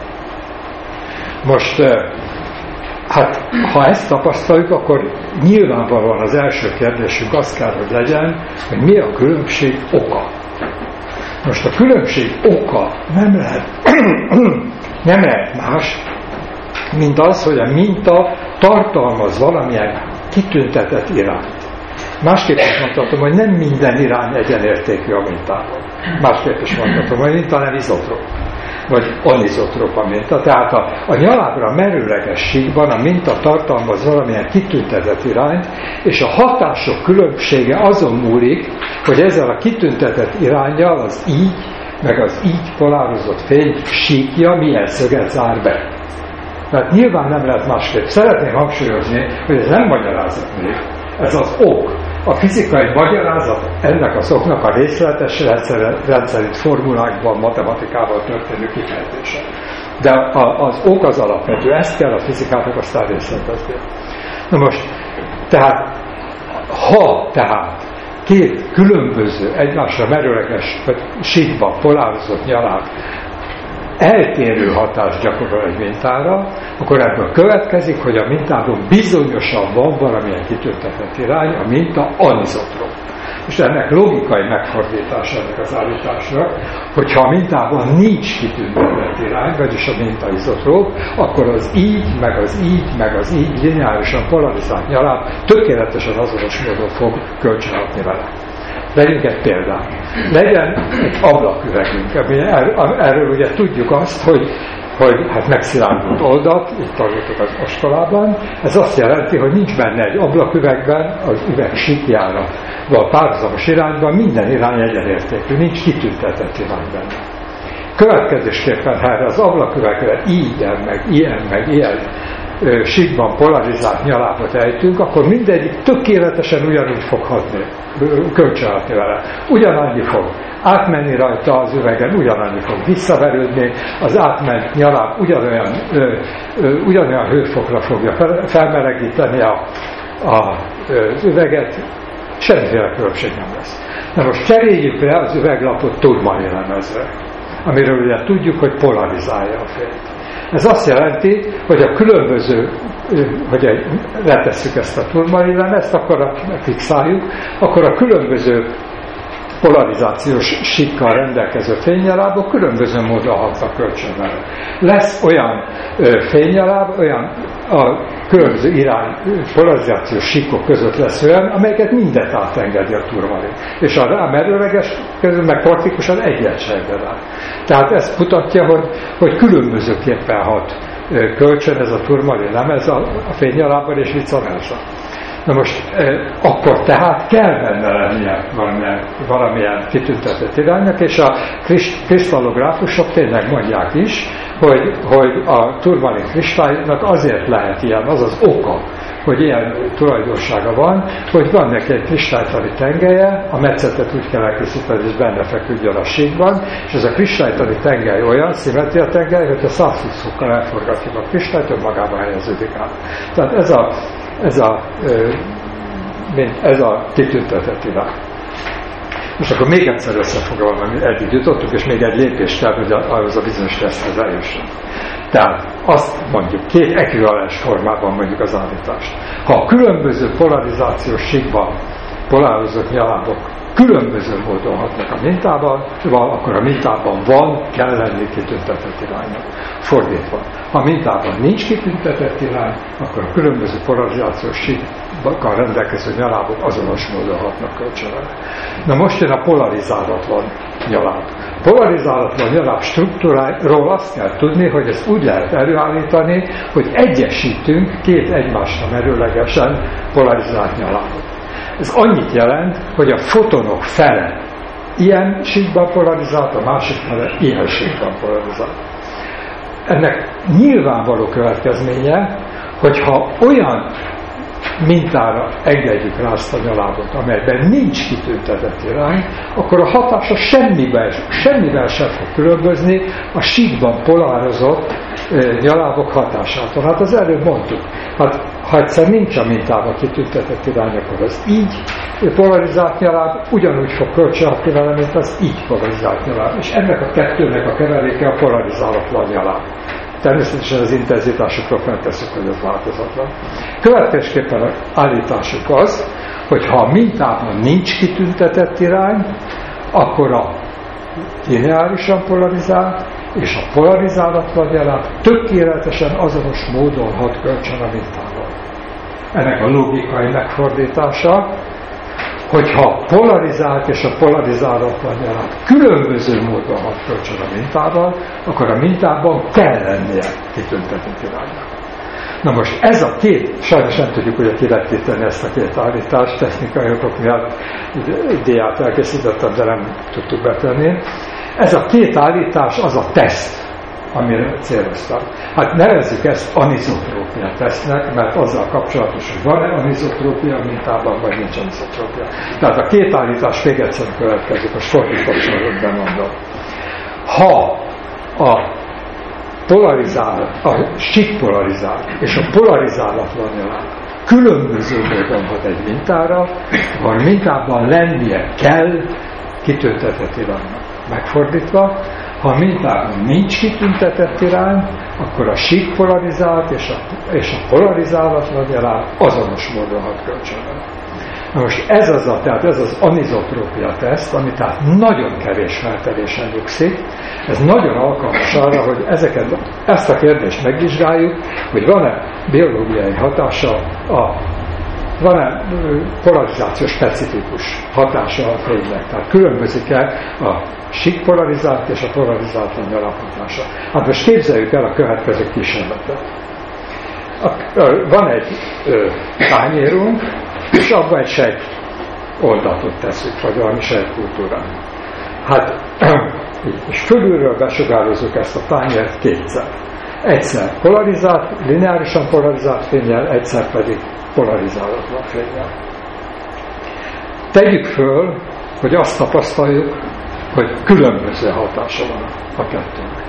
Most Hát, ha ezt tapasztaljuk, akkor nyilvánvalóan az első kérdésünk az kell, hogy legyen, hogy mi a különbség oka. Most a különbség oka nem lehet, <clears throat> nem lehet más, mint az, hogy a minta tartalmaz valamilyen kitüntetett irányt. Másképp is mondhatom, hogy nem minden irány egyenértékű a mintában. Másképp is mondhatom, hogy minta nem izotrop vagy anizotrop a minta. Tehát a, a nyalábra merőleges síkban a minta tartalmaz valamilyen kitüntetett irányt, és a hatások különbsége azon múlik, hogy ezzel a kitüntetett irányjal az így, meg az így polározott fény síkja milyen szöget zár be. Tehát nyilván nem lehet másképp. Szeretném hangsúlyozni, hogy ez nem magyarázat még, ez az ok. A fizikai magyarázat ennek a szoknak a részletes rendszerint formulákban, matematikával történő kifejtése. De az ok az alapvető, ezt kell a fizikának aztán részletezni. Na most, tehát, ha tehát két különböző, egymásra merőleges, vagy síkban polározott nyaláb eltérő hatást gyakorol egy mintára, akkor ebből következik, hogy a mintában bizonyosan van valamilyen kitöltetett irány, a minta anizotrop. És ennek logikai megfordítása ennek az állításra, hogyha a mintában nincs kitüntetett irány, vagyis a minta izotróp, akkor az így, meg az így, meg az így lineárisan polarizált nyalát tökéletesen azonos módon fog kölcsönadni vele. Vegyünk egy példát. Legyen egy ablaküvegünk. Erről ugye tudjuk azt, hogy hogy hát megszilárdult oldat, itt tanultuk az oskolában. Ez azt jelenti, hogy nincs benne egy ablaküvegben, az üveg síkjára, vagy párhuzamos irányban, minden irány egyenértékű, nincs kitüntetett irány benne. Következésképpen, ha erre az ablaküvegre ilyen, meg ilyen, meg ilyen síkban polarizált nyalábot ejtünk, akkor mindegyik tökéletesen ugyanúgy fog hatni, kölcsönhatni vele. Ugyanannyi fog átmenni rajta az üvegen, ugyanannyi fog visszaverődni, az átment nyaláb ugyanolyan, ö, ö, ugyanolyan hőfokra fogja felmelegíteni a, a, az üveget, semmiféle különbség nem lesz. Na most cseréljük le az üveglapot turmalilemezre, amiről ugye tudjuk, hogy polarizálja a fényt. Ez azt jelenti, hogy a különböző, hogy letesszük ezt a turmalilemezt, akkor a, fixáljuk, akkor a különböző polarizációs síkkal rendelkező fénynyalábok különböző módon hatnak kölcsön vele. Lesz olyan fénynyaláb, olyan a különböző irány polarizációs síkok között lesz olyan, amelyeket mindet átengedi a turmalin. És a rámerőleges közül meg praktikusan egyet se Tehát ezt mutatja, hogy, hogy különbözőképpen hat kölcsön ez a turmalin lemez a, a fénynyalában és vice versa. Na most e, akkor tehát kell benne lennie valamilyen, valamilyen kitüntetett iránynak, és a kristallográfusok tényleg mondják is, hogy, hogy a turmalin kristálynak azért lehet ilyen, az az oka, hogy ilyen tulajdonsága van, hogy van neki egy kristálytali tengelye, a metszetet úgy kell elkészíteni, hogy benne feküdjön a síkban, és ez a kristálytali tengely olyan, szimmetria tengely, hogyha 120 fokkal elforgatjuk a kristályt, hogy magába helyeződik át. Tehát ez a, ez a, ez a kitüntetett irány. Most akkor még egyszer összefoglalom, amit eddig jutottunk, és még egy lépést kell, hogy ahhoz a bizonyos teszthez eljusson. Tehát azt mondjuk, két ekvivalens formában mondjuk az állítást. Ha a különböző polarizációs síkban polározott nyalábok különböző módon hatnak a mintában, van, akkor a mintában van, kell lenni kitüntetett iránynak. Fordítva, ha mintában nincs kitüntetett irány, akkor a különböző polarizációs síkkal rendelkező nyalábok azonos módon hatnak kölcsönre. Na most jön a polarizálatlan nyaláb. Polarizálatlan nyaláb struktúráról azt kell tudni, hogy ezt úgy lehet előállítani, hogy egyesítünk két egymásra merőlegesen polarizált nyalábot. Ez annyit jelent, hogy a fotonok fele ilyen síkban polarizált, a másik fele ilyen síkban polarizált. Ennek nyilvánvaló következménye, hogyha olyan mintára engedjük rá azt a nyalábot, amelyben nincs kitüntetett irány, akkor a hatása semmivel, semmivel sem fog különbözni a síkban polározott nyalábok hatásától. Hát az előbb mondtuk, hát ha egyszer nincs a mintában kitüntetett irány, akkor az így polarizált nyaláb ugyanúgy fog kölcsönhatni vele, mint az így polarizált nyaláb. És ennek a kettőnek a keveréke a polarizálatlan nyaláb. Természetesen az intenzitásukról feltesszük, hogy ez változatlan. Következésképpen az állításuk az, hogy ha a mintában nincs kitüntetett irány, akkor a lineárisan polarizált és a polarizálatlan jelát tökéletesen azonos módon hat kölcsön a mintával. Ennek a logikai megfordítása, hogyha polarizált és a polarizálatlan jelát különböző módon kölcsön a mintával, akkor a mintában kell lennie kitüntetett iránynak. Na most ez a két, sajnos nem tudjuk ugye kivetíteni ezt a két állítást, technikai okok miatt diát elkészítettem, de nem tudtuk betenni. Ez a két állítás az a teszt, amire céloztam. Hát nevezzük ezt anizotrópia tesztnek, mert azzal kapcsolatos, hogy van-e anizotrópia mintában, vagy nincs anizotrópia. Tehát a két állítás még egyszer következik, a fordított sorot mondom. Ha a polarizált, a sík polarizált és a polarizálatlan jelent különböző módon hat egy mintára, van mintában lennie kell kitüntetett iránynak. Megfordítva, ha a mintában nincs kitüntetett irány, akkor a sík polarizált és a, és a polarizálatlan irány azonos módon hat kölcsönben. Na most ez az a, tehát ez az anizotrópia teszt, ami tehát nagyon kevés feltelésen nyugszik, ez nagyon alkalmas arra, hogy ezeket, ezt a kérdést megvizsgáljuk, hogy van-e biológiai hatása a van-e polarizáció specifikus hatása a fénynek? Tehát különbözik-e a sík polarizált és a polarizáltan hatása? Hát most képzeljük el a következő kísérletet. Van egy tányérunk, és abban egy sejt oldatot teszünk, vagy valami sejtkultúrát. Hát, és fölülről besugározzuk ezt a tányért kétszer. Egyszer polarizált, lineárisan polarizált fényjel, egyszer pedig polarizálatlan fényjel. Tegyük föl, hogy azt tapasztaljuk, hogy különböző hatása van a kettőnek.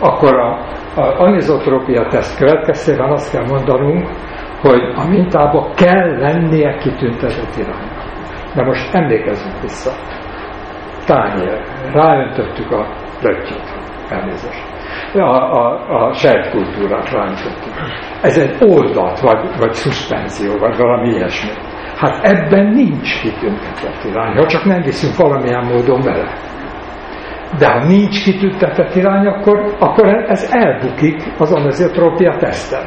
Akkor a, a anizotrópia teszt következtében azt kell mondanunk, hogy a mintába kell lennie kitüntetett irányba. De most emlékezzünk vissza. Tányér. Ráöntöttük a löttyöt. Elnézést. A, a, a sejtkultúrát ráöntöttük. Ez egy oldat, vagy, vagy szuszpenzió, vagy valami ilyesmi. Hát ebben nincs kitüntetett irány, ha csak nem viszünk valamilyen módon vele. De ha nincs kitüntetett irány, akkor, akkor ez elbukik az anezotrópia teszten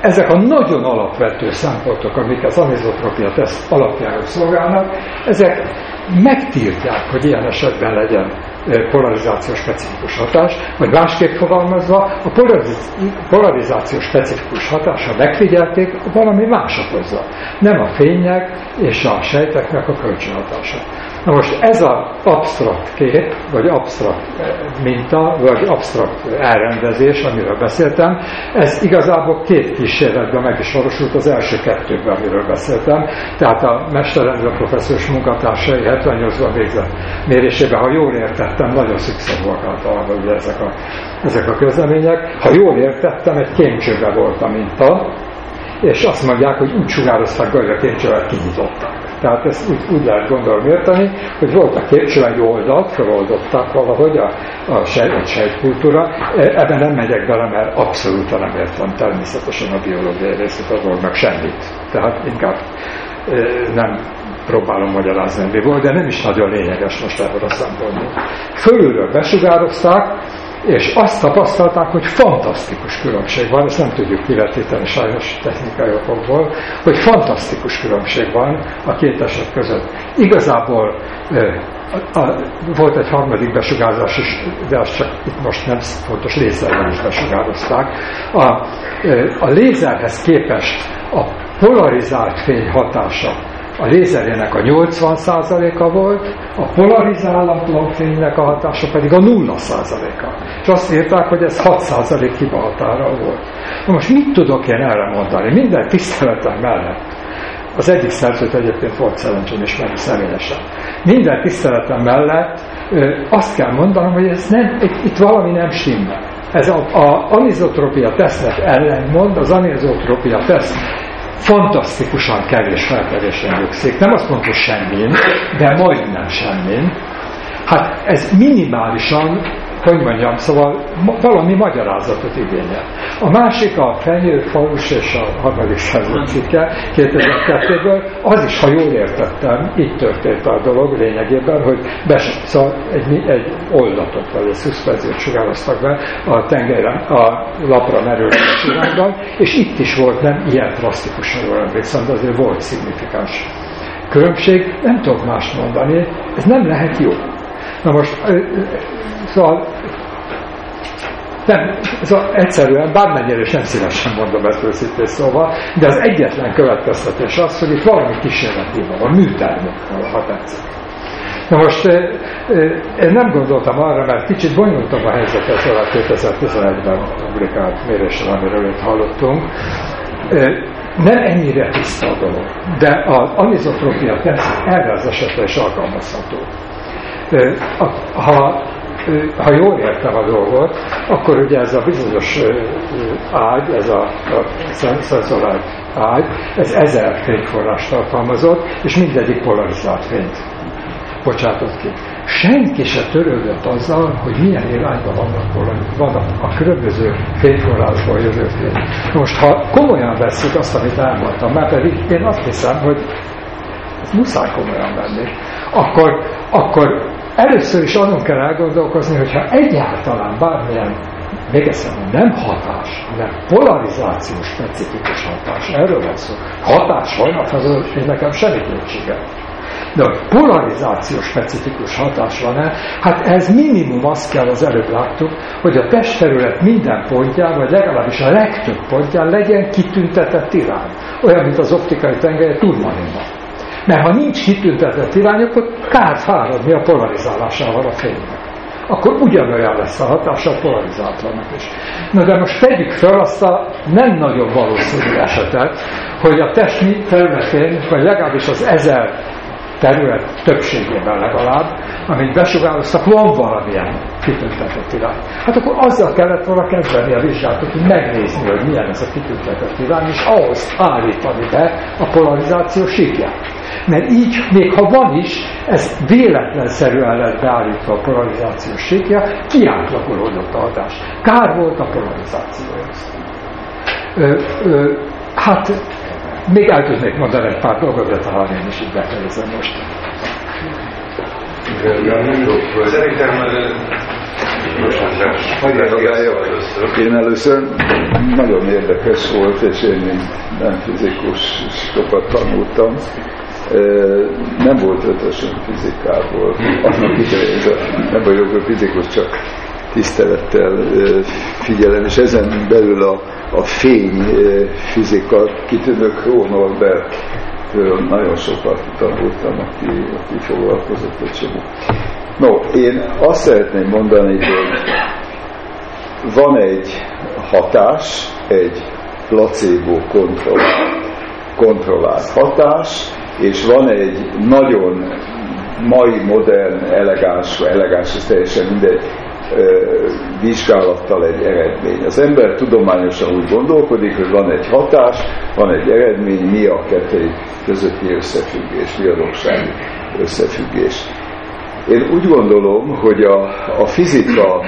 ezek a nagyon alapvető szempontok, amik az anizotropia teszt alapjául szolgálnak, ezek megtiltják, hogy ilyen esetben legyen polarizációs specifikus hatás, vagy másképp fogalmazva, a polarizációs specifikus hatás, ha megfigyelték, valami más okozza. Nem a fények és a sejteknek a kölcsönhatása. Na most ez az absztrakt kép, vagy absztrakt eh, minta, vagy absztrakt elrendezés, amiről beszéltem, ez igazából két kísérletben meg is valósult az első kettőben, amiről beszéltem. Tehát a mesterrendben professzors munkatársai 78-ban végzett mérésében, ha jól értettem, nagyon szükségek általában ugye ezek a, ezek a közlemények. Ha jól értettem, egy kémcsőbe volt a minta, és azt mondják, hogy úgy sugározták hogy a kémcsövet kinyitották. Tehát ezt úgy, úgy lehet gondolni érteni, hogy volt a képcső egy oldalt, feloldották valahogy a, a, sej, a sejtkultúra. E, ebben nem megyek bele, mert abszolút nem értem természetesen a biológiai részét a dolgnak semmit. Tehát inkább e, nem próbálom magyarázni, mi volt, de nem is nagyon lényeges most ebből a szempontból. Fölülről besugározták, és azt tapasztalták, hogy fantasztikus különbség van, ezt nem tudjuk kivetíteni sajnos technikai okokból, hogy fantasztikus különbség van a két eset között. Igazából a, a, volt egy harmadik besugárzás is, de azt csak itt most nem fontos, lézerrel is besugározták. A, a lézerhez képest a polarizált fény hatása a lézerjének a 80%-a volt, a polarizálatlan fénynek a hatása pedig a 0%-a. És azt írták, hogy ez 6% hiba volt. Na most mit tudok én erre mondani? Minden tiszteletem mellett. Az egyik szerzőt egyébként volt szerencsém ismerni személyesen. Minden tiszteletem mellett azt kell mondanom, hogy ez nem, itt, valami nem stimmel. Ez a, a anizotropia tesznek ellenmond, az anizotropia teszt fantasztikusan kevés feltevésen nyugszik. Nem azt mondta, hogy semmin, de majdnem semmin. Hát ez minimálisan hogy mondjam, szóval valami magyarázatot igényel. A másik a Falus és a harmadik cikke 2002-ből, az is, ha jól értettem, itt történt a dolog lényegében, hogy bes, szóval egy, egy oldatot, vagy egy szuszpenziót sugároztak be a tengelyre, a lapra merülő irányban, és itt is volt nem ilyen drasztikusan jól emlékszem, de azért volt szignifikáns különbség, nem tudok mást mondani, ez nem lehet jó. Na most, szóval nem, szóval egyszerűen, bármennyire sem szívesen mondom ezt őszintén szóval, de az egyetlen következtetés az, hogy itt valami kísérleti van, műtermék, ha tetszik. Na most én nem gondoltam arra, mert kicsit bonyolultabb a helyzet szóval a 2011-ben publikált mérésre, amiről itt hallottunk. Nem ennyire tiszta a dolog, de az anizotropia teszt erre az esetre is alkalmazható ha, ha jól értem a dolgot, akkor ugye ez a bizonyos ágy, ez a, a szenzorált ágy, ez ezer fényforrás tartalmazott, és mindegyik polarizált fényt bocsátott ki. Senki se törődött azzal, hogy milyen irányban vannak, vannak a különböző fényforrásból jövő fény. Most, ha komolyan veszük azt, amit elmondtam, mert pedig én azt hiszem, hogy muszáj komolyan venni, akkor, akkor először is azon kell elgondolkozni, hogyha egyáltalán bármilyen még egyszer nem hatás, hanem polarizációs specifikus hatás. Erről van szó. Hatás van, az én nekem semmi kétségem. De a polarizációs specifikus hatás van-e? Hát ez minimum azt kell, az előbb láttuk, hogy a testterület minden pontján, vagy legalábbis a legtöbb pontján legyen kitüntetett irány. Olyan, mint az optikai tengelye turmalinban. Mert ha nincs kitüntetett irány, akkor kár fáradni a polarizálásával a fénynek. Akkor ugyanolyan lesz a hatása a polarizátlanak is. Na de most tegyük fel azt a nem nagyon valószínű esetet, hogy a test területén, vagy legalábbis az ezer terület többségében legalább, amit besugároztak, van valamilyen kitüntetett irány. Hát akkor azzal kellett volna kezdeni a vizsgálatot, hogy megnézni, hogy milyen ez a kitüntetett irány, és ahhoz állítani be a polarizáció síkját. Mert így, még ha van is, ez véletlenszerűen lett beállítva a polarizációs síkja, kiátlagolódott a hatás. Kár volt a polarizációhoz. hát még el tudnék mondani egy pár dolgot, de talán én is így befejezem most. Szerintem én először nagyon érdekes volt, és én nem fizikus sokat tanultam, nem volt ötösön fizikából. Annak idején, nem vagyok a fizikus, csak tisztelettel figyelem, és ezen belül a, a fény fizika kitűnő Krónorbert nagyon sokat tanultam, aki, aki foglalkozott egy csomó. No, én azt szeretném mondani, hogy van egy hatás, egy placebo kontrollált, kontrollált hatás, és van egy nagyon mai modern, elegáns, elegáns, ez teljesen mindegy, vizsgálattal egy eredmény. Az ember tudományosan úgy gondolkodik, hogy van egy hatás, van egy eredmény, mi a kettő közötti összefüggés, mi a összefüggés. Én úgy gondolom, hogy a, a fizika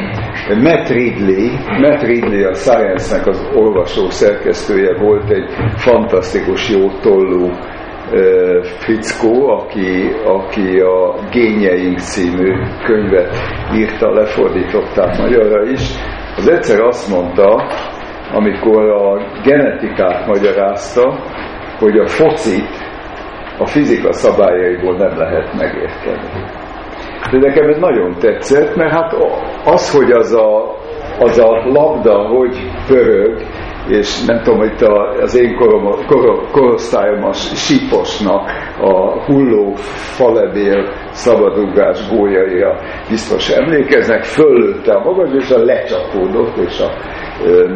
Matt Ridley, Matt Ridley a Science-nek az olvasó szerkesztője volt egy fantasztikus jó tollú fickó, aki, aki a Gényeink című könyvet írta, lefordították magyarra is, az egyszer azt mondta, amikor a genetikát magyarázta, hogy a focit a fizika szabályaiból nem lehet megérteni. De nekem ez nagyon tetszett, mert hát az, hogy az a, az a labda, hogy pörög, és nem tudom, hogy az én korom, kor, korosztályom a síposnak a hulló falebél szabadugás gólyaira biztos emlékeznek, föllőtte a magas, és a lecsapódott, és a,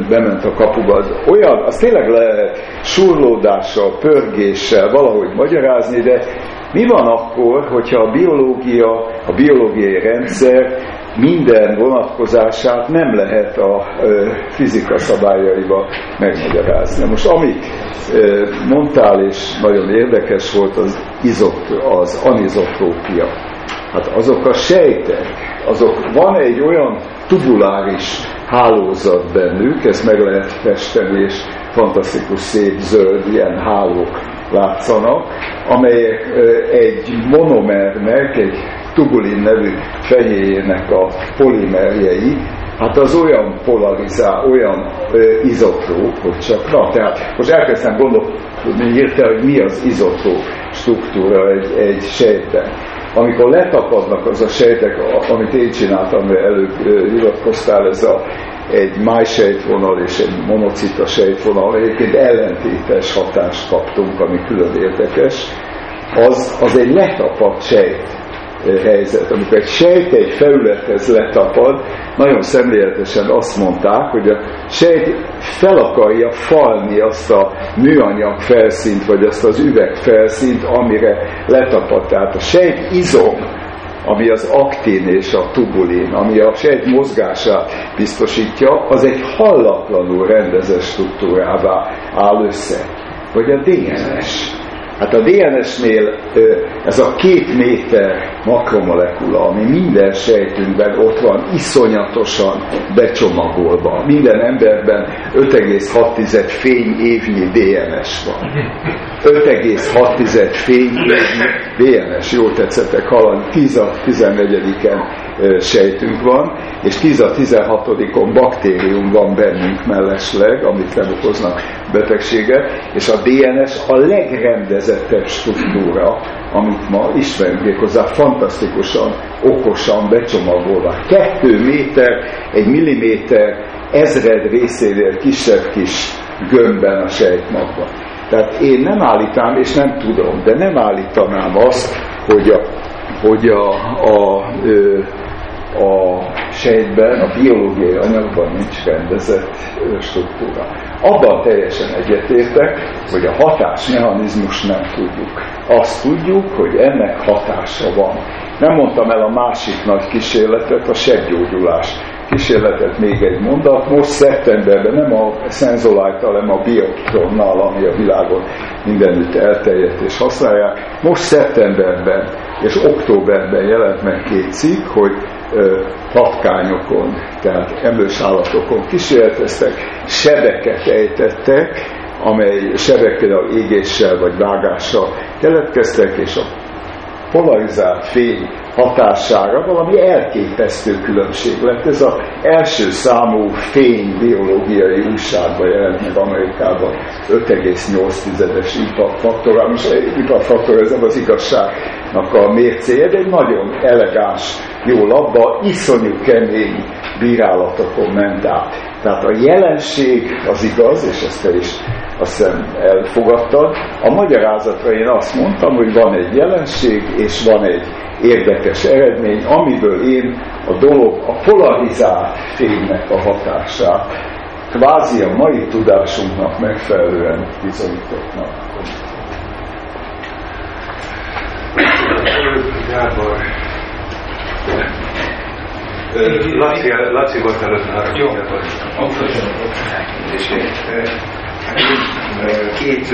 bement a kapuba. Az olyan, az tényleg lehet surlódással, pörgéssel valahogy magyarázni, de mi van akkor, hogyha a biológia, a biológiai rendszer minden vonatkozását nem lehet a fizika szabályaiba megmagyarázni. Most amit mondtál, és nagyon érdekes volt, az, izot, az anizotrópia. Hát azok a sejtek, azok van egy olyan tubuláris hálózat bennük, ezt meg lehet festeni, és fantasztikus szép zöld ilyen hálók látszanak, amelyek egy monomernek, egy tubulin nevű fehérjének a polimerjei, hát az olyan polarizál, olyan izotróp, hogy csak, na, tehát most elkezdtem gondolni érte, hogy mi az izotróp struktúra egy, egy sejtben. Amikor letapadnak az a sejtek, amit én csináltam, mert előbb hivatkoztál, ez a egy májsejtvonal és egy monocita sejtvonal, egyébként ellentétes hatást kaptunk, ami külön érdekes, az, az egy letapadt sejt helyzet. Amikor egy sejt egy felülethez letapad, nagyon szemléletesen azt mondták, hogy a sejt fel akarja falni azt a műanyag felszínt, vagy azt az üveg felszínt, amire letapad. Tehát a sejt izom, ami az aktin és a tubulin, ami a sejt mozgását biztosítja, az egy hallatlanul rendezett struktúrává áll össze. Vagy a DNS Hát a DNS-nél ez a két méter makromolekula, ami minden sejtünkben ott van, iszonyatosan becsomagolva. Minden emberben 5,6 fény évnyi DNS van. 5,6 fény évnyi DNS, jó tetszettek hallani, 10 a 14-en sejtünk van, és 10 a 16-on baktérium van bennünk mellesleg, amit nem okoznak betegséget, és a DNS a legrendezettebb struktúra, amit ma ismerünk, hozzá fantasztikusan, okosan becsomagolva. Kettő méter, egy milliméter, ezred részénél kisebb kis gömbben a sejtmagban. Tehát én nem állítanám, és nem tudom, de nem állítanám azt, hogy a, hogy a, a, a, a sejtben, a biológiai anyagban nincs rendezett struktúra. Abban teljesen egyetértek, hogy a hatásmechanizmus nem tudjuk. Azt tudjuk, hogy ennek hatása van. Nem mondtam el a másik nagy kísérletet, a sebgyógyulás kísérletet még egy mondat. Most szeptemberben nem a szenzolite hanem a biotronnal, ami a világon mindenütt elterjedt és használják. Most szeptemberben és októberben jelent meg két cikk, hogy patkányokon, tehát emlős állatokon kísérleteztek, sebeket ejtettek, amely sebek például égéssel vagy vágással keletkeztek, és a polarizált fény hatására valami elképesztő különbség lett. Ez az első számú fény biológiai újságban jelent meg Amerikában 5,8-es impact faktor. Most impact faktor ez az igazságnak a mércéje, de egy nagyon elegáns, jó labba, iszonyú kemény bírálatokon ment át. Tehát a jelenség az igaz, és ezt te is azt hiszem elfogadtad. A magyarázatra én azt mondtam, hogy van egy jelenség, és van egy érdekes eredmény, amiből én a dolog, a polarizált fénynek a hatását kvázi a mai tudásunknak megfelelően bizonyítottnak. Gábor. Laci, Laci volt előtt már. Jó. És két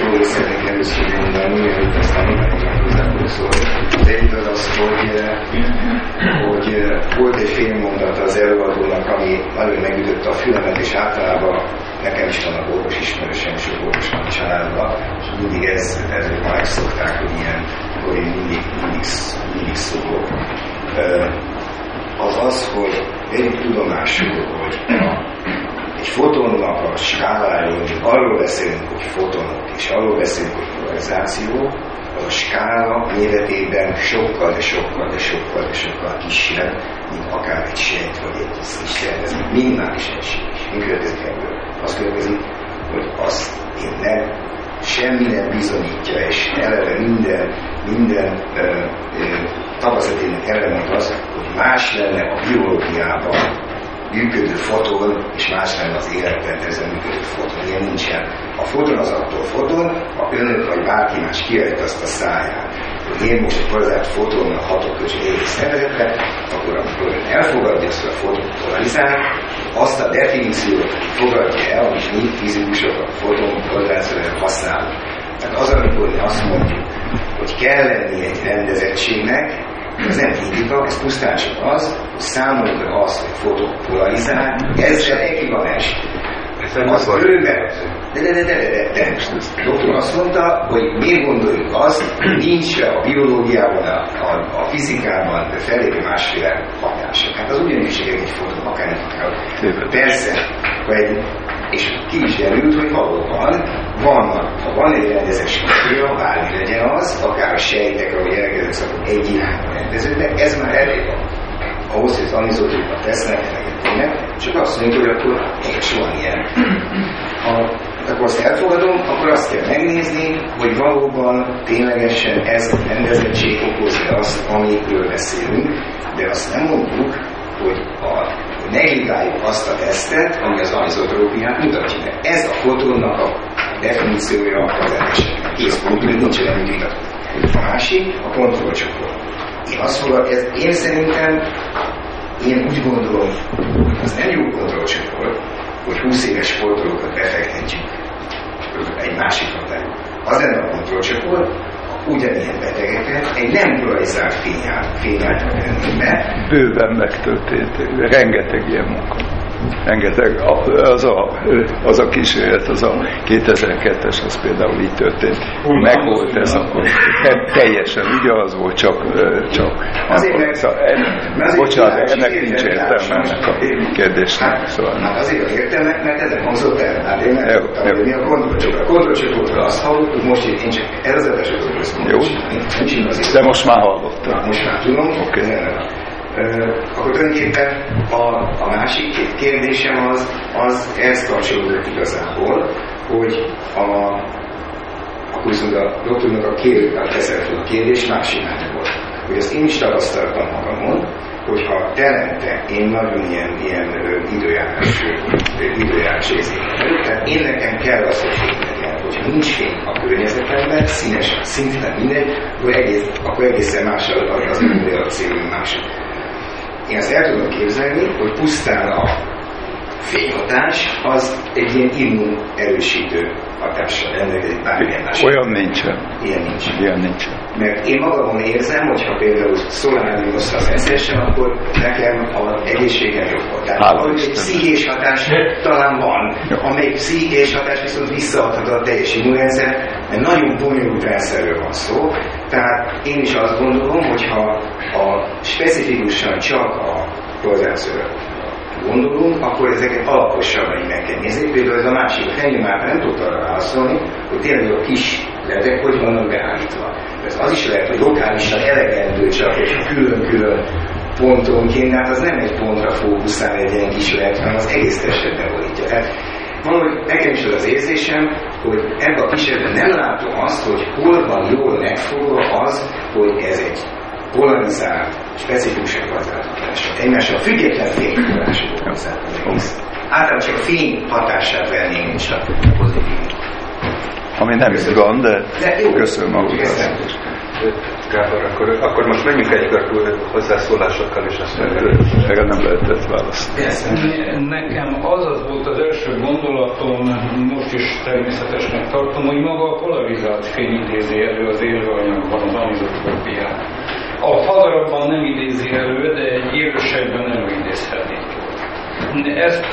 dolgot szeretnék először mondani, mielőtt aztán mindenkinek hozzá szólni. Az egyik az az, hogy, hogy volt egy fél mondat az előadónak, ami nagyon megütötte a fülemet, és általában nekem is vannak orvos ismerősem, sok orvos van családban, és mindig ez, ez már megszokták, hogy ilyen, hogy én mindig, mindig, mindig szólok. Az az, hogy vegyük tudomásul, hogy a egy fotonnak a skáláról, arról beszélünk, hogy fotonok, és arról beszélünk, hogy polarizáció, az a skála méretében sokkal, de sokkal, de sokkal, de sokkal kisebb, mint akár egy sejt vagy egy szervezet. Minimális egységes. Mi következik ebből? Az következik, hogy azt én nem, semmi nem bizonyítja, és eleve minden, minden ö, ö, tapasztalatének ellenmond az, hogy más lenne a biológiában működő foton, és más lenne az életrendező működő foton. Ilyen nincsen. A foton az attól foton, ha önök vagy bárki más kiejt azt a száját, hogy én most egy polazált fotonnal hatok és egy szervezetre, akkor amikor ön elfogadja azt a foton polarizál, azt a definíciót fogadja el, amit mi fizikusok a foton polarizációra használunk. Tehát az, amikor mi azt mondjuk, hogy kell lenni egy rendezettségnek, ez nem kritika, ez pusztán csak az, hogy számunkra az, hogy fotó polarizál, ezzel ekvivalens. Az őben, de, de, de, de, de, de. A doktor azt mondta, hogy miért gondoljuk azt, hogy nincs a biológiában, a, a, a fizikában felépő másféle hatások. Hát az ugyanis egy fotó, akár akár. Persze, vagy és ki is derült, hogy valóban vannak, ha van egy rendezett struktúra, bármi legyen az, akár a sejtek, ahogy elkezdett szakok egy irányba rendeződnek, ez már elég van. Ahhoz, hogy az anizotókat tesznek, meg csak azt mondjuk, hogy akkor és van ilyen. Ha akkor azt elfogadom, akkor azt kell megnézni, hogy valóban ténylegesen ez a rendezettség okozza azt, amikről beszélünk, de azt nem mondjuk, hogy a negligáljuk azt a tesztet, ami az anizotrópiát mutatja. De ez a fotonnak a definíciója az esetben. Kész pont, hogy nincs vitató. A másik a kontrollcsoport. Én azt fogom, ez, én szerintem, én úgy gondolom, hogy az nem jó kontrollcsoport, hogy 20 éves sportolókat befektetjük egy másik hatályba. Az lenne a kontrollcsoport, ugyanilyen betegeket egy nem polarizált fényáltal Bőven megtörtént, rengeteg ilyen munka. Rengeteg, az a, az a kísérlet, az a 2002-es, az például így történt. Meg volt ez akkor. Teljesen ugyanaz volt, csak, csak azért meg, szóval, en, bocsánat, ennek nincs értelme ennek a kérdésnek. Hát, szóval. hát azért értelme, mert ezen hangzott el. Hát én nem tudtam, hogy mi a kontrollcsoport. A kontrollcsoportra azt hallottuk, most én csak ez az jó, de most már hallottam. Most már tudom. Oké. Okay. Akkor tulajdonképpen a, a másik két kérdésem az, az ez kapcsolódott igazából, hogy a, akkor viszont a doktornak a teszem fel a kérdés másik volt. Hogy azt én is tapasztaltam magamon, hogyha telente én nagyon ilyen, ilyen időjárás, időjárás érzékelő, tehát én nekem kell az, hogy hogyha nincs fény a környezetemben, színes, szintén mindegy, akkor, egész, akkor egészen más az a cél, mint más. Én azt el tudom képzelni, hogy pusztán a fényhatás az egy ilyen immun erősítő hatással rendelkezik bármilyen más. Olyan nincsen. Ilyen nincsen. Ilyen nincsen. Mert én magamon érzem, hogyha például szoláriumosztal eszesem, akkor nekem az egészségem jobb. Tehát egy pszichés hatás talán van, amelyik pszichés hatás viszont visszaadhat a teljes immunrendszer, mert nagyon bonyolult rendszerről van szó, Tehát én is azt gondolom, hogyha a specifikusan csak a rozázőre gondolunk, akkor ezeket alaposabban meg kell nézni. Például ez a másik fenyő már nem tudta arra válaszolni, hogy tényleg a kis ledek hogy vannak beállítva. Ez az is lehet, hogy lokálisan elegendő csak egy külön-külön pontonként, hát az nem egy pontra fókuszál egy ilyen kis lehet, hanem az egész testet beborítja. Tehát valahogy nekem is az az érzésem, hogy ebben a kísérletben nem látom azt, hogy hol van jól megfogva az, hogy ez egy polarizált, specifikusan hatások. Egymással független fényforrású hozzád az egész. Általában csak a fény hatását vennénk, csak pozitív. Ami nem gond, de, de jó, köszönöm a Gábor, akkor, akkor most menjünk egy kör hozzászólásokkal, és aztán erre nem lehetett választani. Nekem az az volt az első gondolatom, most is természetesnek tartom, hogy maga a polarizált fény idézi elő az élőanyagban az anizotrópiát. A fadarabban nem idézi elő, de egy élősejtben előidézheti. Ezt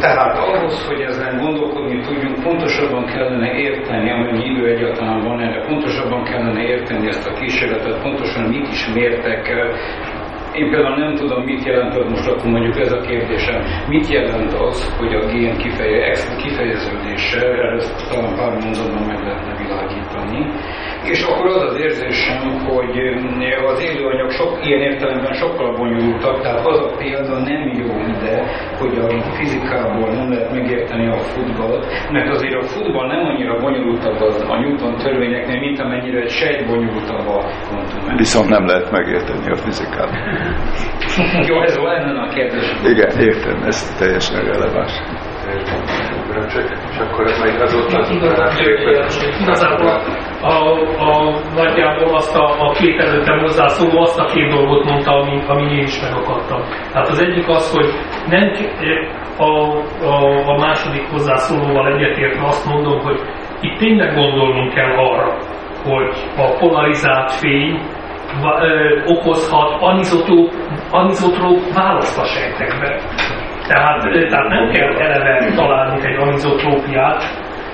tehát ahhoz, hogy ezen gondolkodni tudjunk, pontosabban kellene érteni, amennyi idő egyáltalán van erre, pontosabban kellene érteni ezt a kísérletet, pontosan mit is mértek én például nem tudom, mit jelent, most akkor mondjuk ez a kérdésem, mit jelent az, hogy a gén kifeje, kifejeződése, ezt talán pár mondatban meg lehetne világítani, és akkor az az érzésem, hogy az élőanyag sok ilyen értelemben sokkal bonyolultabb, tehát az a példa nem jó ide, hogy a fizikából nem lehet megérteni a futballt, mert azért a futball nem annyira bonyolultabb az a Newton törvényeknél, mint amennyire egy sejt bonyolultabb a kvantum. Viszont nem lehet megérteni a fizikát. Jó, ez lenne a kérdés. Igen, értem, ez teljesen releváns csak, és akkor meg azóta... Igazából a, a, nagyjából azt a, a két előttem hozzászóló azt a két dolgot mondta, ami, ami én is megakadtam. Tehát az egyik az, hogy nem a, a, a második hozzászólóval egyetértve azt mondom, hogy itt tényleg gondolnunk kell arra, hogy a polarizált fény okozhat anizotróp, anizotróp választ a sejtekbe. Tehát, tehát nem kell eleve találni egy anizotrópiát,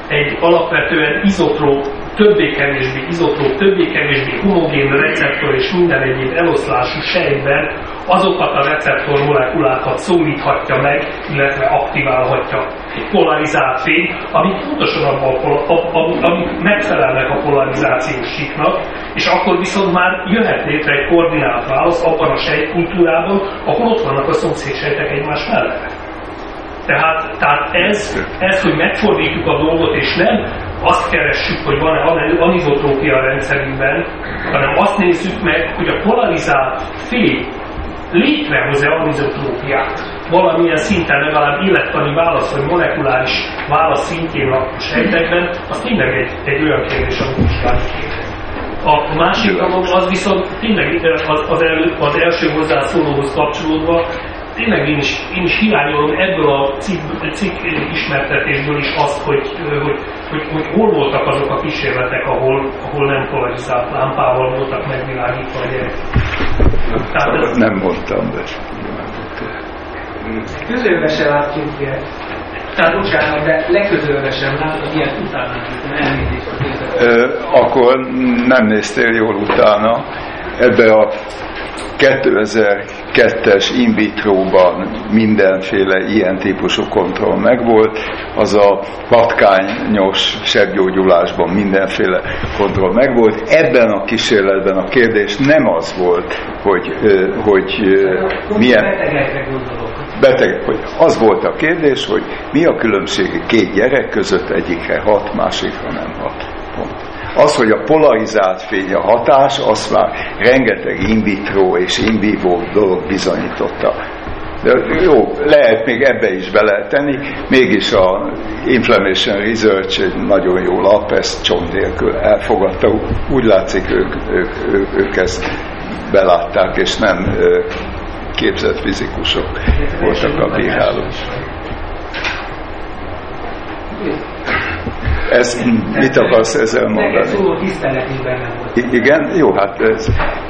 egy alapvetően izotróp, többé-kevésbé izotróp, többé-kevésbé homogén receptor és minden egyéb eloszlású sejtben azokat a receptor molekulákat szólíthatja meg, illetve aktiválhatja egy polarizált fény, amik pontosan abban, megfelelnek a polarizációs síknak, és akkor viszont már jöhet létre egy koordinált válasz abban a sejtkultúrában, ahol ott vannak a szomszédsejtek egymás mellett. Tehát, tehát ez, ez, hogy megfordítjuk a dolgot, és nem azt keressük, hogy van-e anizotrópia a rendszerünkben, hanem azt nézzük meg, hogy a polarizált fény létrehoz-e anizotrópiát valamilyen szinten legalább élettani válasz, vagy molekuláris válasz szintjén a sejtekben, az tényleg egy, egy olyan kérdés, amit vizsgálni. A másik dolog az viszont tényleg az, az, el, az első hozzászólóhoz kapcsolódva tényleg én is, én is hiányolom ebből a cikk, cikk ismertetésből is azt, hogy, hogy, hogy, hogy hol voltak azok a kísérletek, ahol, ahol nem polarizált lámpával voltak megvilágítva a gyerek. Tehát ez... Nem mondtam, de... Közölve se látjuk ilyet. Tehát bocsánat, de legközelebb sem látod ilyet utána, elnézést Akkor nem néztél jól utána. Ebbe a 2002-es in vitro-ban mindenféle ilyen típusú kontroll megvolt, az a patkányos sebgyógyulásban mindenféle kontroll megvolt. Ebben a kísérletben a kérdés nem az volt, hogy, hogy milyen betegek, hogy az volt a kérdés, hogy mi a különbség két gyerek között, egyikre hat, másikra nem hat. Az, hogy a polarizált fény a hatás, azt már rengeteg in vitro és in vivo dolog bizonyította. De jó, lehet még ebbe is bele tenni, mégis a Inflammation Research egy nagyon jó lap, ezt csont nélkül elfogadta. Úgy látszik, ők, ők, ők, ők ezt belátták, és nem képzett fizikusok voltak a bírálók. Ez, mit akarsz ezzel mondani? Volt. Igen? Jó, hát ez,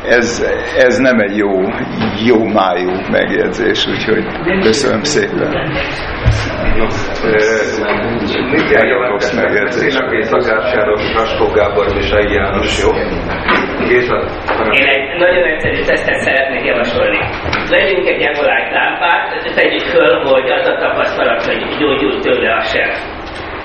ez, ez nem egy jó, jó májú megjegyzés, úgyhogy köszönöm szépen. Mindjárt rossz megjegyzés. Szakácsáros, Raskó Gábor, Misai János, jó? Én egy nagyon egyszerű tesztet szeretnék javasolni. Vegyünk egy evolált lámpát, tegyük föl, hogy az a tapasztalat, hogy gyógyult tőle a sem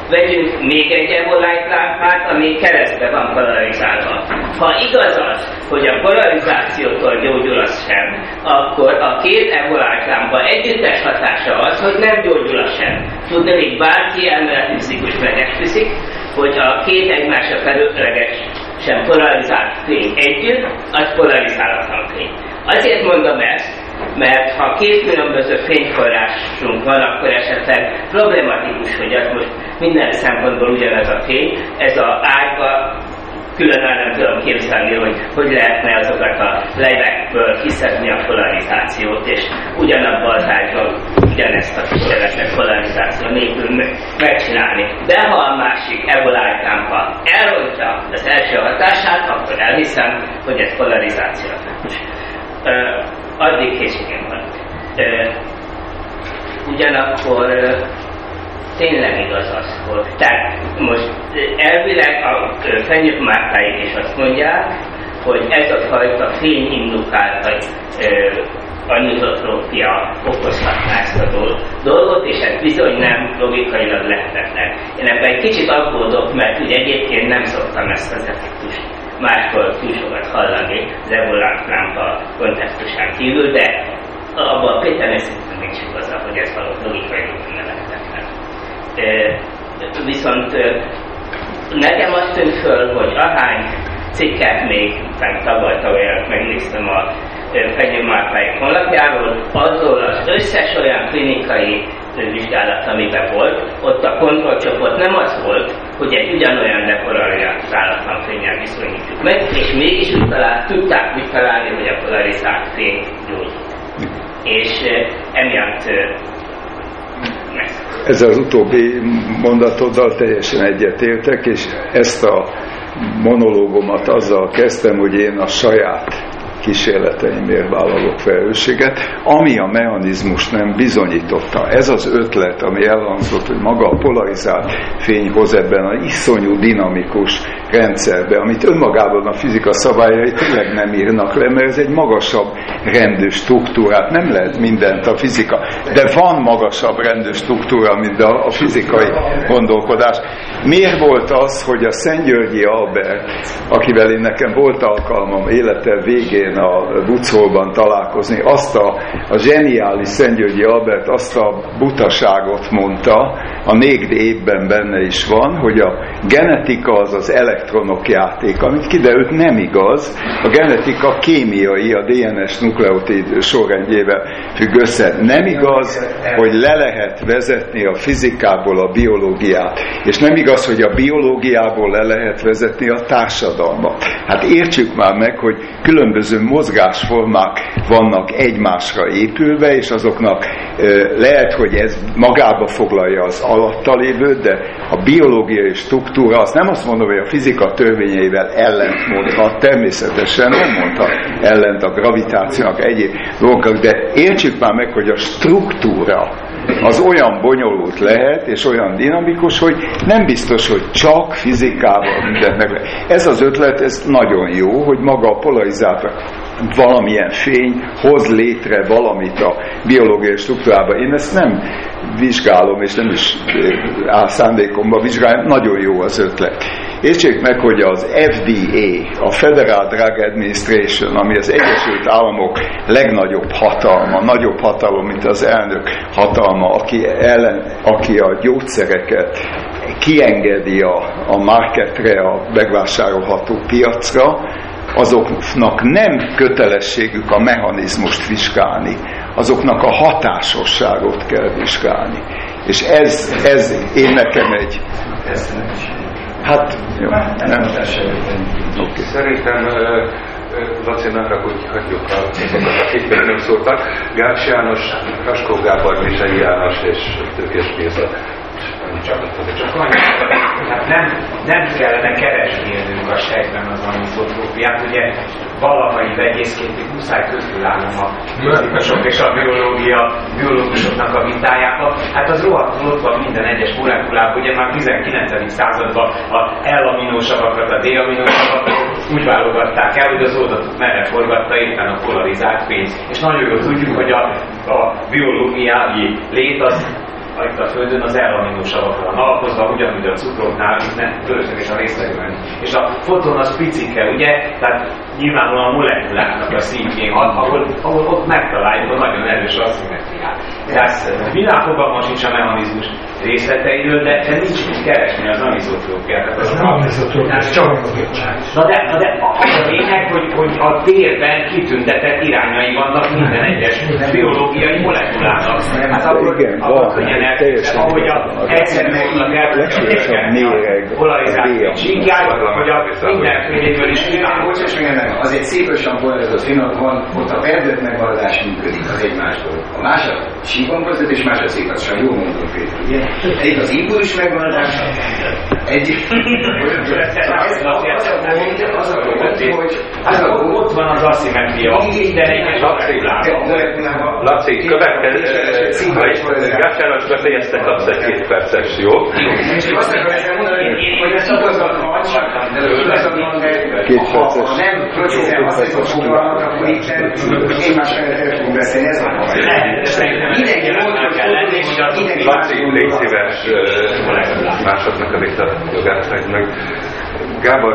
vegyünk még egy evolájt lámpát, ami keresztbe van polarizálva. Ha igaz az, hogy a polarizációtól gyógyul az sem, akkor a két evolájt lámpa együttes hatása az, hogy nem gyógyul a sem. Tudni, hogy bárki elméleti fizikus megesküszik, hogy a két egymásra felületleges sem polarizált fény együtt, az polarizálatlan fény. Azért mondom ezt, mert ha két különböző fényforrásunk van, akkor esetleg problematikus, hogy az most minden szempontból ugyanez a fény, ez a ágyba különben nem tudom képzelni, hogy hogy lehetne azokat a levekből kiszedni a polarizációt, és ugyanabban az ágyban ugyanezt a kísérletet polarizáció nélkül megcsinálni. De ha a másik evoláltámpa elrontja az első hatását, akkor elhiszem, hogy ez polarizáció. Addig készségem van. Ugyanakkor tényleg igaz az, hogy tehát most elvileg a Fenyők Mártáik is azt mondják, hogy ez a fajta fényindukált anizotrópia okozhatná ezt a dolgot, és ez bizony nem logikailag lehetetlen. Én ebben egy kicsit aggódok, mert ugye egyébként nem szoktam ezt az effektust máskor túl sokat hallani az evolát lámpa kontextusán kívül, de abban Péter szerintem nincs igaza, hogy ez való logikailag nem lehetetlen. Viszont nekem azt tűnt föl, hogy ahány cikket még tavaly tavaly megnéztem a Fenyőmárpályok honlapjáról, azzal az összes olyan klinikai vizsgálat, amiben volt, ott a kontrollcsoport nem az volt, hogy egy ugyanolyan depolarizálatlan fényel viszonyítjuk meg, és mégis úgy talált, tudták találni, hogy a polarizált fény gyógyít. És emiatt ezzel az utóbbi mondatoddal teljesen egyetértek, és ezt a monológomat azzal kezdtem, hogy én a saját kísérleteimért vállalok felelősséget, ami a mechanizmus nem bizonyította. Ez az ötlet, ami elhangzott, hogy maga a polarizált fény hoz ebben a iszonyú dinamikus rendszerbe, amit önmagában a fizika szabályai tényleg nem írnak le, mert ez egy magasabb rendű struktúrát, nem lehet mindent a fizika, de van magasabb rendű struktúra, mint a, a fizikai gondolkodás. Miért volt az, hogy a Szentgyörgyi Albert, akivel én nekem volt alkalmam élete végén a Bucolban találkozni, azt a, a zseniális Szentgyörgyi Albert azt a butaságot mondta, a négy évben benne is van, hogy a genetika az az elektronok játék, amit kiderült nem igaz, a genetika kémiai, a DNS nukleotid sorrendjével függ össze. Nem igaz, hogy le lehet vezetni a fizikából a biológiát, és nem igaz, hogy a biológiából le lehet vezetni a társadalmat. Hát értsük már meg, hogy különböző mozgásformák vannak egymásra épülve, és azoknak lehet, hogy ez magába foglalja az alatta lévőt, de a biológiai struktúra, azt nem azt mondom, hogy a fizika törvényeivel ellent mondhat, természetesen nem mondhat ellent a gravitációnak egyéb dolgok, de értsük már meg, hogy a struktúra az olyan bonyolult lehet, és olyan dinamikus, hogy nem biztos, hogy csak fizikával mindent meg Ez az ötlet, ez nagyon jó, hogy maga a polarizátor valamilyen fény hoz létre valamit a biológiai struktúrában. Én ezt nem vizsgálom, és nem is áll szándékomba vizsgálni, nagyon jó az ötlet. Értsék meg, hogy az FDA, a Federal Drug Administration, ami az Egyesült Államok legnagyobb hatalma, nagyobb hatalom, mint az elnök hatalma, aki, ellen, aki a gyógyszereket kiengedi a, a marketre, a megvásárolható piacra, azoknak nem kötelességük a mechanizmust vizsgálni, azoknak a hatásosságot kell vizsgálni. És ez, ez én nekem egy... Hát, jó, nem. Okay. Szerintem Laci, ne hogy hagyjuk azokat, akik még nem szóltak. Gács János, Raskó Gábor, Misei János és Tőkés Géza Csak, csak annyi, hát nem, nem kellene keresgélnünk a sejtben az anisotrópiát, ugye valakai vegyészként muszáj közülállom a fizikusok és a biológia, biológusoknak a vitájába. Hát az rohadtul ott van minden egyes molekulában, ugye már 19. században a L-aminósavakat, a D-aminósavakat úgy válogatták el, hogy az oldatot merre forgatta éppen a polarizált fény. És nagyon jól tudjuk, hogy a, a biológiai lét az itt a Földön az elaminosavakra van alapozva, ugyanúgy a cukroknál, itt nem fölösleges a részlegben. És a foton az picike, ugye? Tehát nyilvánvalóan a molekuláknak a szintjén, ahol, ahol ott megtaláljuk a nagyon erős asszimetriát. Tehát világfogalma sincs a mechanizmus részleteiről, de, de nincs mit keresni az anizotrópiát. Ez nem anizotrópia, ez csak Na de, na de az a lényeg, hogy, hogy a térben kitüntetett irányai vannak minden egyes biológiai molekulának. Hát akkor, Igen, akkor van, könnyen teljesen ahogy a el legfontosabb méreg, polarizáció csíkját, hogy a mindenféléből is Igen, bocsáss meg ennek, az egy szép lassan polarizált film, van, ott a perdőt megmaradás működik, az egy más dolog. A másik síkon között, és más a szépen, jól mondom, Péter, ugye? Egyik az impulzus megmaradás, Ez az a pont, az a hogy... Hát ott, van az aszimetria, minden egyes Laci, Laci, következő, Gácsának befejezte, kapsz egy két perces, jó? És azt akarom mondani, hogy ezt igazat van, igazat van, de Két ha, nem precízen használjuk fogalmat, akkor itt én más el fogunk beszélni, ez a baj. Mindenki lenni, hogy mindenki Laci, légy szíves, másoknak a vita jogát hagy meg. Gábor,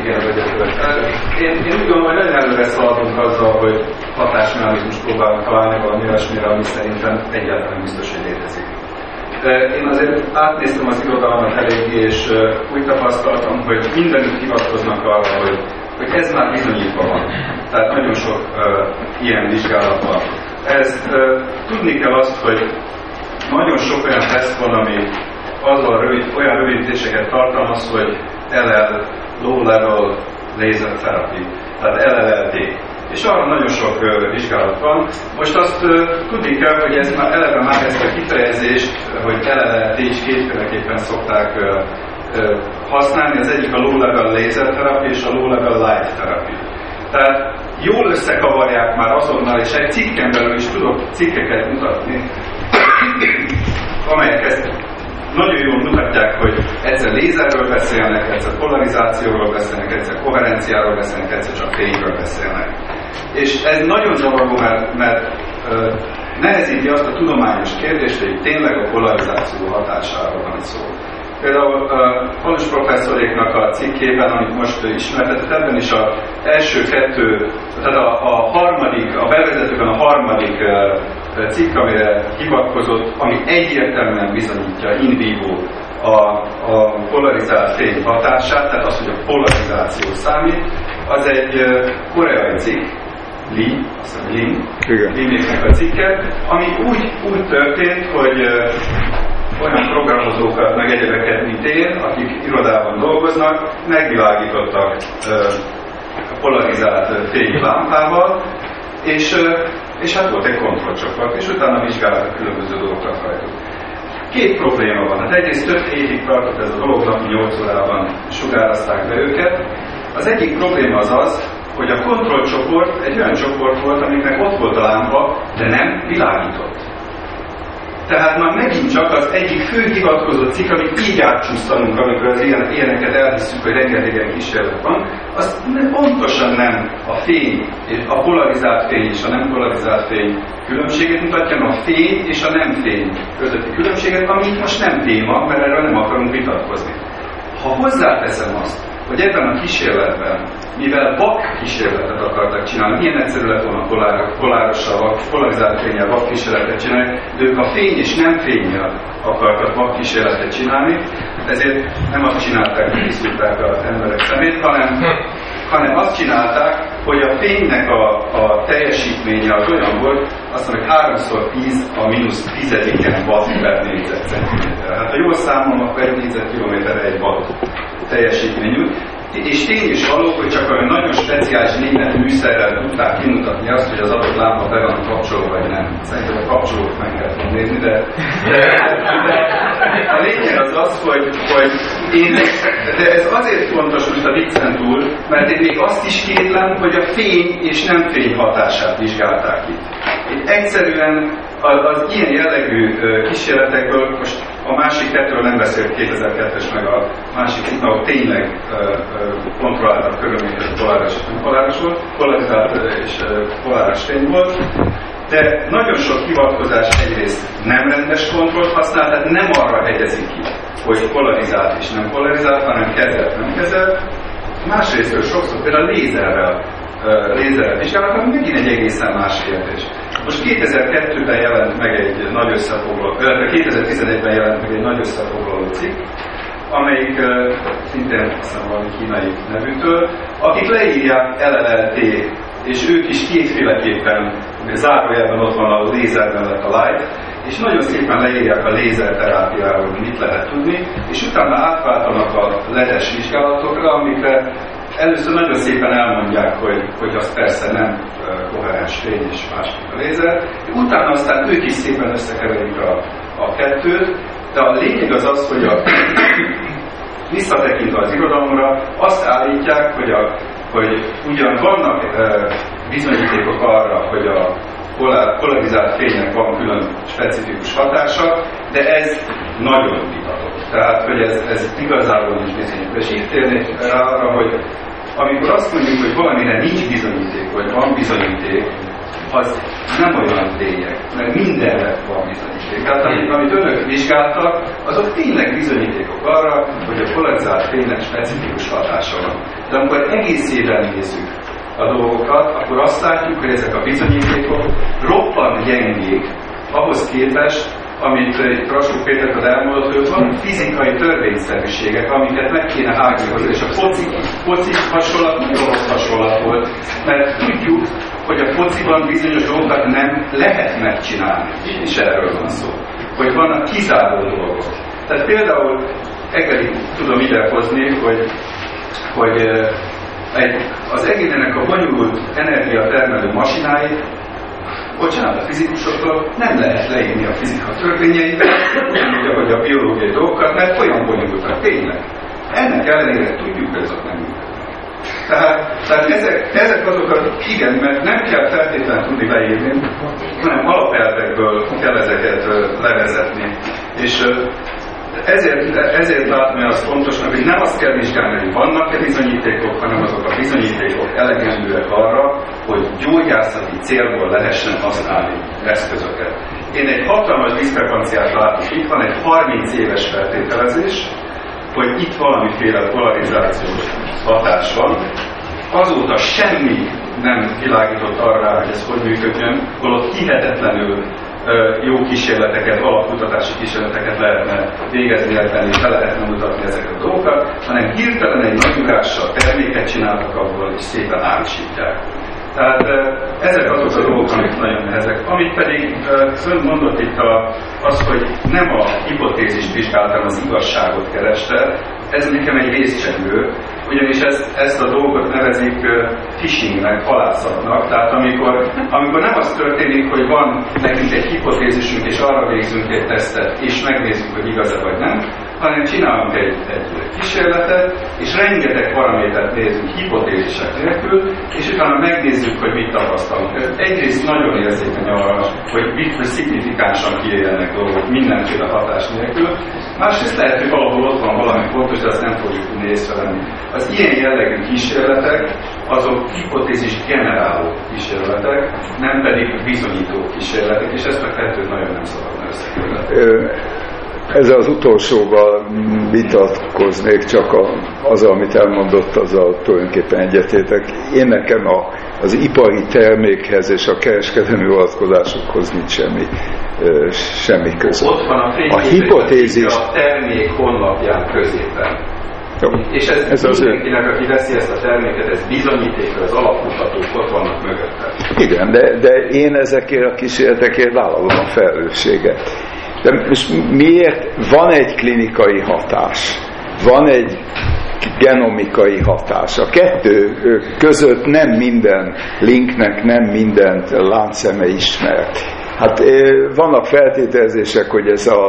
igen, vagy a következő. Én, én úgy gondolom, hogy nagyon előre szaladunk azzal, hogy hatásmechanizmus próbálunk találni valami olyasmire, ami szerintem egyáltalán biztos, hogy létezik. Én azért átnéztem az irodalmat eléggé, és úgy tapasztaltam, hogy mindenütt hivatkoznak arra, hogy, hogy ez már bizonyítva van. Tehát nagyon sok uh, ilyen vizsgálat van. Ez, uh, tudni kell azt, hogy nagyon sok olyan teszt van, ami azzal rövid, olyan rövidítéseket tartalmaz, hogy LL, Low Level Laser Therapy, tehát LLLT. És arra nagyon sok uh, vizsgálat van. Most azt uh, tudni kell, hogy ez már eleve már ezt a kifejezést, hogy LLLT is kétféleképpen szokták uh, uh, használni. Az egyik a Low Level Laser Therapy és a Low Level Light Therapy. Tehát jól összekavarják már azonnal, és egy cikken belül is tudok cikkeket mutatni, amelyek ezt nagyon jól mutatják, hogy egyszer lézerről beszélnek, egyszer polarizációról beszélnek, egyszer koherenciáról beszélnek, egyszer csak fényről beszélnek. És ez nagyon zavaró, mert, mert ö, nehezíti azt a tudományos kérdést, hogy tényleg a polarizáció hatásáról van szó. Például uh, Falus professzoréknak a cikkében, amit most ismertetett, ebben is az első kettő, tehát a, a harmadik, a bevezetőben a harmadik uh, cikk, amire hivatkozott, ami egyértelműen bizonyítja in vivo a, a polarizált fény hatását, tehát az, hogy a polarizáció számít, az egy koreai cikk, Li, azt hiszem Lin, Linnéknek a cikke, ami úgy, úgy történt, hogy olyan programozókat, meg egyebeket, mint én, akik irodában dolgoznak, megvilágítottak a polarizált fényi lámpával, és, és hát volt egy kontrollcsoport, és utána vizsgáltak különböző dolgokat rajtuk. Két probléma van. Hát egyrészt több hétig tartott ez a dolog, napi 8 órában sugározták be őket. Az egyik probléma az az, hogy a kontrollcsoport egy olyan csoport volt, amiknek ott volt a lámpa, de nem világított. Tehát már megint csak az egyik fő hivatkozott cikk, amit így átcsúsztanunk, amikor az ilyen, ilyeneket elhiszük, hogy rengetegen kísérlet van, az nem, pontosan nem a fény, a polarizált fény és a nem polarizált fény különbséget mutatja, hanem a fény és a nem fény közötti különbséget, ami itt most nem téma, mert erről nem akarunk vitatkozni. Ha hozzáteszem azt, hogy ebben a kísérletben, mivel vak kísérletet akartak csinálni, milyen egyszerű lett volna polár, polárossal, polarizált fényel vak kísérletet csinálni, de ők a fény és nem fényel akartak vak kísérletet csinálni, ezért nem azt csinálták, hogy kiszúrták az emberek szemét, hanem, hanem azt csinálták, hogy a fénynek a, a teljesítménye az olyan volt, azt mondom, hogy 3x10 a mínusz tizediken watt per négyzetcentiméter. Hát ha jól számolom, akkor egy négyzetkilométerre egy watt teljesítményű, és tény is való, hogy csak olyan nagyon speciális német műszerrel tudták kimutatni azt, hogy az adott lámpa be van kapcsolva, vagy nem. Szerintem a kapcsolót meg kellett nézni, de, de, de a lényeg az az, hogy, hogy én, de ez azért fontos most a viccen túl, mert én még azt is kétlem, hogy a fény és nem fény hatását vizsgálták itt. Itt egyszerűen az, az ilyen jellegű kísérletekből, most a másik kettőről nem beszélt 2002-es, meg a másik itt, ahol tényleg kontrolláltak körülményeket poláris és nem poláris volt, polarizált és poláris fény volt, de nagyon sok hivatkozás egyrészt nem rendes kontrollt használ, tehát nem arra hegyezik ki, hogy polarizált és nem polarizált, hanem kezelt, nem kezelt. Másrészt sokszor például lézerrel, lézerrel vizsgálnak, ami megint egy egészen más kérdés. Most 2002-ben jelent meg egy nagy összefoglaló, 2011-ben jelent meg egy nagy összefoglaló cikk, amelyik szintén azt valami kínai nevűtől, akik leírják LLLT, és ők is kétféleképpen, zárójelben ott van a lézer mellett a light, és nagyon szépen leírják a lézerterápiáról, mit lehet tudni, és utána átváltanak a ledes vizsgálatokra, amikre először nagyon szépen elmondják, hogy, hogy az persze nem koherens fény és másik a lézer, utána aztán ők is szépen összekeverik a, a kettőt, de a lényeg az az, hogy a, <coughs> visszatekintve az irodalomra, azt állítják, hogy, a, hogy ugyan vannak e, bizonyítékok arra, hogy a polarizált fénynek van külön specifikus hatása, de ez nagyon vitatott. Tehát, hogy ez, ez igazából nincs bizonyítva. És itt térnék rá arra, hogy amikor azt mondjuk, hogy valamire nincs bizonyíték, vagy van bizonyíték, az nem olyan lényeg, mert mindenre van bizonyíték. Tehát amit, amit önök vizsgáltak, azok tényleg bizonyítékok arra, hogy a polarizált fénynek specifikus hatása van. De amikor egészében nézzük a dolgokat, akkor azt látjuk, hogy ezek a bizonyítékok roppant gyengék ahhoz képest, amit Krasó Péter elmondott, hogy van fizikai törvényszerűségek, amiket meg kéne hágni és a foci, foci hasonlat nagyon rossz hasonlat volt, mert tudjuk, hogy a fociban bizonyos dolgokat nem lehet megcsinálni, és erről van szó, hogy vannak kizáró dolgok. Tehát például Egeri tudom idehozni, hogy, hogy egy, az egénenek a bonyolult energiatermelő masináit bocsánat, a fizikusoktól nem lehet leírni a fizika törvényeiben, ugyanúgy, ahogy a biológiai dolgokat, mert olyan bonyolultak tényleg. Ennek ellenére tudjuk, hogy azok nem tehát, tehát ezek, ezek azokat, igen, mert nem kell feltétlenül tudni leírni, hanem alapelvekből kell ezeket levezetni. És ezért, ezért látom azt fontosnak, hogy nem azt kell vizsgálni, hogy vannak-e bizonyítékok, hanem azok a bizonyítékok elegendőek arra, hogy gyógyászati célból lehessen használni eszközöket. Én egy hatalmas diszkrepanciát látok. Itt van egy 30 éves feltételezés, hogy itt valamiféle polarizációs hatás van. Azóta semmi nem világított arra, hogy ez hogy működjön, holott hihetetlenül jó kísérleteket, alapkutatási kísérleteket lehetne végezni ebben, és be lehetne mutatni ezeket a dolgokat, hanem hirtelen egy nagy ugással terméket csináltak abból, és szépen árusítják. Tehát ezek azok a dolgok, amik nagyon nehezek. Amit pedig ön mondott itt a, az, hogy nem a hipotézist vizsgáltam, az igazságot kereste, ez nekem egy részcsengő, ugyanis ezt, ezt a dolgot nevezik phishingnek, halászatnak. Tehát amikor, amikor nem az történik, hogy van nekünk egy hipotézisünk, és arra végzünk egy tesztet, és megnézzük, hogy igaz-e vagy nem, hanem csinálunk egy, egy kísérletet, és rengeteg paramétert nézünk hipotézisek nélkül, és utána megnézzük, hogy mit tapasztalunk. Ez egyrészt nagyon érzékeny arra, hogy mit szignifikánsan kiéljenek dolgok mindenféle hatás nélkül, másrészt lehet, hogy valahol ott van valami fontos, de azt nem fogjuk tudni észrevenni. Az ilyen jellegű kísérletek, azok hipotézis generáló kísérletek, nem pedig bizonyító kísérletek, és ezt a kettőt nagyon nem szabadna összekövetni. Ezzel az utolsóval vitatkoznék, csak a, az, amit elmondott, azzal tulajdonképpen egyetétek. Én nekem a, az ipari termékhez és a kereskedelmi vonatkozásokhoz nincs semmi, semmi köze. Ott van a, a hipotézis. A termék honlapján középen. Jó. És ez, ez az mindenkinek, aki veszi ezt a terméket, ez bizonyíték, az alapmutatók ott vannak mögötte. Igen, de, de én ezekért a kísérletekért vállalom a felelősséget. De most miért van egy klinikai hatás? Van egy genomikai hatás. A kettő között nem minden linknek, nem mindent láncszeme ismer. Hát vannak feltételezések, hogy ez a,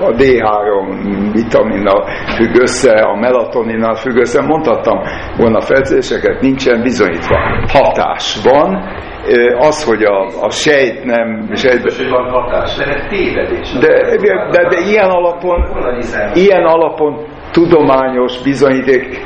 a D3 vitaminnal függ össze, a melatoninnal függ össze. Mondhattam volna feltételezéseket, nincsen bizonyítva. Hatás van, az, hogy a, a sejt nem... Sejt, Biztos, van hatás, de tévedés. De, de, de, de ilyen alapon, ilyen alapon tudományos bizonyíték,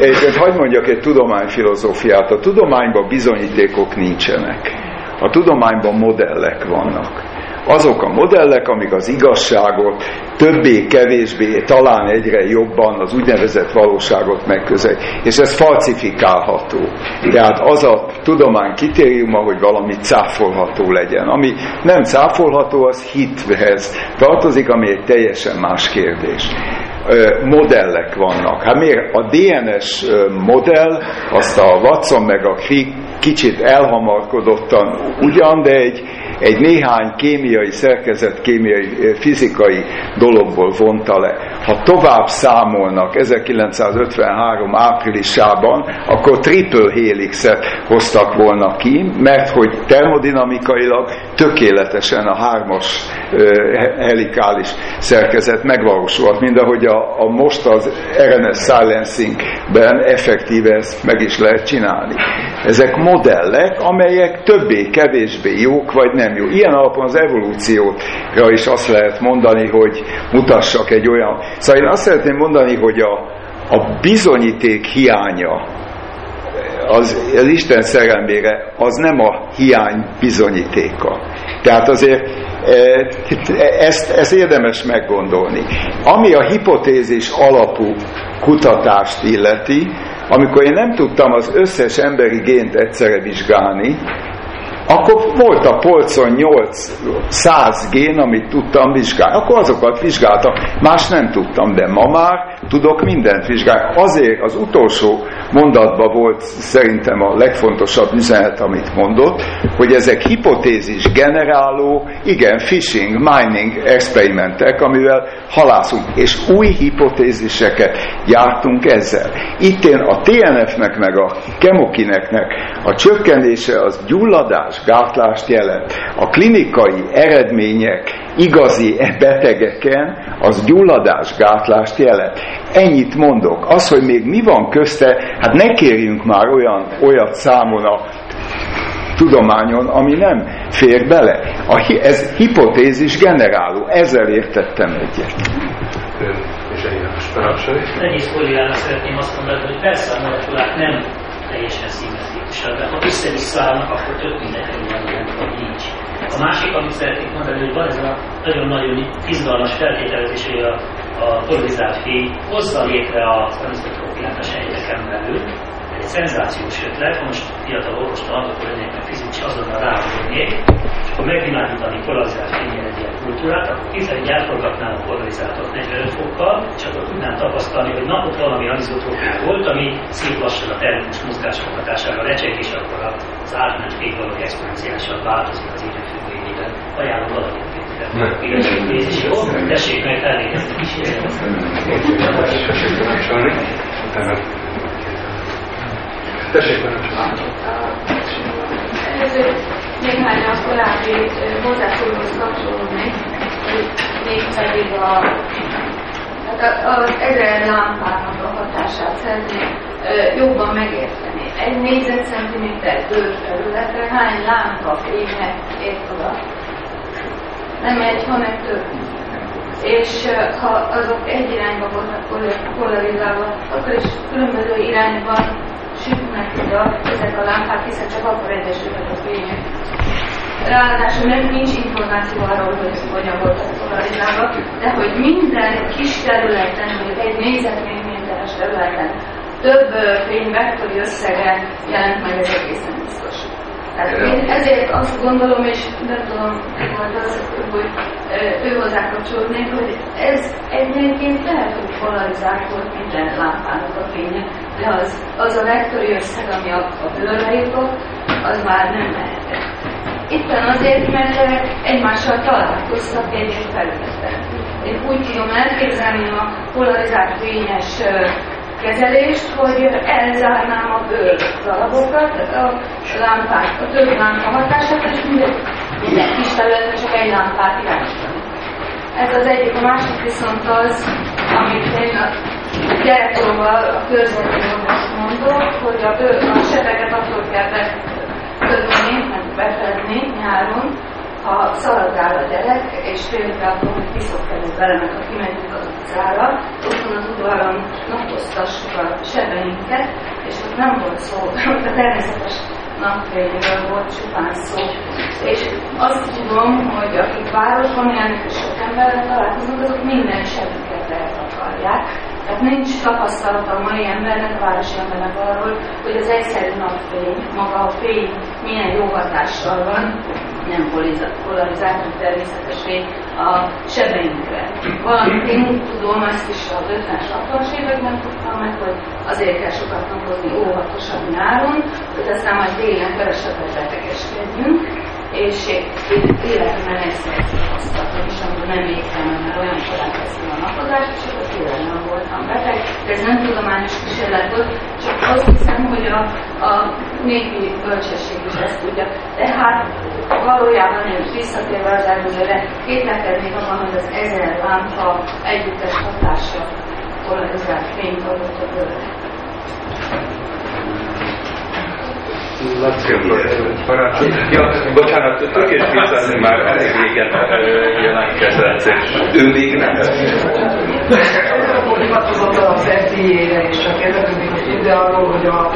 egyébként hagyd mondjak egy tudományfilozófiát, a tudományban bizonyítékok nincsenek. A tudományban modellek vannak. Azok a modellek, amik az igazságot többé-kevésbé, talán egyre jobban az úgynevezett valóságot megközel. És ez falsifikálható. Tehát az a tudomány kritériuma, hogy valami cáfolható legyen. Ami nem cáfolható, az hithez tartozik, ami egy teljesen más kérdés modellek vannak. Hát miért a DNS modell, azt a Watson meg a Crick kicsit elhamarkodottan ugyan, de egy, egy néhány kémiai szerkezet, kémiai, fizikai dologból vonta le. Ha tovább számolnak 1953 áprilisában, akkor triple helixet hoztak volna ki, mert hogy termodinamikailag tökéletesen a hármas helikális szerkezet megvalósulhat, mind ahogy a, a most az RNS silencingben effektíve ezt meg is lehet csinálni. Ezek modellek, amelyek többé-kevésbé jók, vagy nem jó. Ilyen alapon az evolúcióra is azt lehet mondani, hogy mutassak egy olyan... Szóval én azt szeretném mondani, hogy a, a bizonyíték hiánya az, az Isten szerelmére az nem a hiány bizonyítéka. Tehát azért e, ezt, ezt érdemes meggondolni. Ami a hipotézis alapú kutatást illeti, amikor én nem tudtam az összes emberi gént egyszerre vizsgálni, akkor volt a polcon 800 gén, amit tudtam vizsgálni. Akkor azokat vizsgáltam, más nem tudtam, de ma már tudok mindent vizsgálni. Azért az utolsó mondatban volt szerintem a legfontosabb üzenet, amit mondott, hogy ezek hipotézis generáló, igen, phishing, mining experimentek, amivel halászunk, és új hipotéziseket gyártunk ezzel. Itt én a TNF-nek meg a kemokineknek a csökkenése az gyulladás, gátlást jelent. A klinikai eredmények igazi betegeken az gyulladás, gátlást jelent. Ennyit mondok. Az, hogy még mi van közte, hát ne kérjünk már olyan, olyat számon a tudományon, ami nem fér bele. A, ez hipotézis generáló, ezzel értettem egyet. És egy Egész kollégának szeretném azt mondani, hogy persze a molekulák nem teljesen szimmetrikusak, de ha össze-vissza állnak, akkor tök mindegy, vagy nincs. A másik, amit szeretnék mondani, hogy van ez a nagyon-nagyon izgalmas feltételezés, hogy a, a polarizált fény hozza létre a aniszotrópiát a sejteken belül, egy szenzációs ötlet, most fiatal orvostan akkor lennék meg fizikus, azonnal rámondnék, és akkor megvilágítani polarizált fényjel egy ilyen kultúrát, akkor hiszen elforgatnám a polarizátot 45 fokkal, és akkor tudnám tapasztalni, hogy napot valami anizotrópia volt, ami szép lassan a termikus mozgások hatására recseg, és akkor az átment fényvalók exponenciálisan változik az idő függvényében. Ajánlom valakit. Nézés, jó? Tessék meg kísérletet. Tessék, Előző néhány a korábbi hozzászólóhoz kapcsolódni, mégpedig a, hát az ezer lámpának a hatását szeretném jobban megérteni. Egy négyzetcentiméter bőrterületre hány lámpa fénynek ért oda? Nem egy, hanem több. És ha azok egy irányba voltak polarizálva, akkor is különböző irányban sütnek oda ezek a lámpák, hiszen csak akkor egyesülnek a fények. Ráadásul nem nincs információ arról, hogy hogyan voltak polarizálva, de hogy minden kis területen, vagy egy négyzetméteres területen több fényvektori összege jelent meg, ez egészen biztos. Tehát én ezért azt gondolom, és nem tudom, volt az, hogy ő hozzá kapcsolódnék, hogy ez egyébként lehet, hogy polarizált volt minden lámpának a fénye, de az, az a vektori összeg, ami a, a bőrre jutott, az már nem lehetett. Itten azért, mert egymással találkoztak egy felületen. Én úgy tudom elképzelni a polarizált fényes kezelést, hogy elzárnám a bőr darabokat, a lámpát, a több lámpa hatását, és minden, minden kis területre csak egy lámpát irányítani. Ez az egyik, a másik viszont az, amit én a gyerekkorban a körzetében most mondok, hogy a, bőr, a sebeket akkor kell betörni, meg befedni nyáron, ha szaladgál a gyerek, és például akkor piszokkedünk vele, meg ha kimegyünk az utcára, ott van az udvaron naposztassuk a sebeinket, és ott nem volt szó, a természetes napfényről volt csupán szó. És azt tudom, hogy akik városban élnek és sok emberrel találkoznak, azok minden sebüket lehet akarják. Tehát nincs tapasztalata a mai embernek, a városi embernek arról, hogy az egyszerű napfény, maga a fény milyen jó hatással van, nem polarizált, természetes fény a sebeinkre. Valamit én tudom, ezt is az 50-es, 60-as években tudtam meg, hogy azért kell sokat napozni óvatosan nyáron, hogy aztán majd télen kevesebbet betegeskedjünk, és életemben egyszer tapasztaltam, és amikor nem végzem, mert olyan kezdtem a napozást, és akkor nem voltam beteg. De ez nem tudományos kísérlet volt, csak azt hiszem, hogy a, a népi bölcsesség is ezt tudja. Tehát valójában én visszatérve az előzőre, kételkednék abban, hogy az ezer lámpa együttes hatása polarizált fényt adott a bőrre. Ja, bocsánat, tökés Vincent már elég régen jelentkezett, és ő még nem. Hivatkozott az FDA-re, és csak egy ide arról, hogy a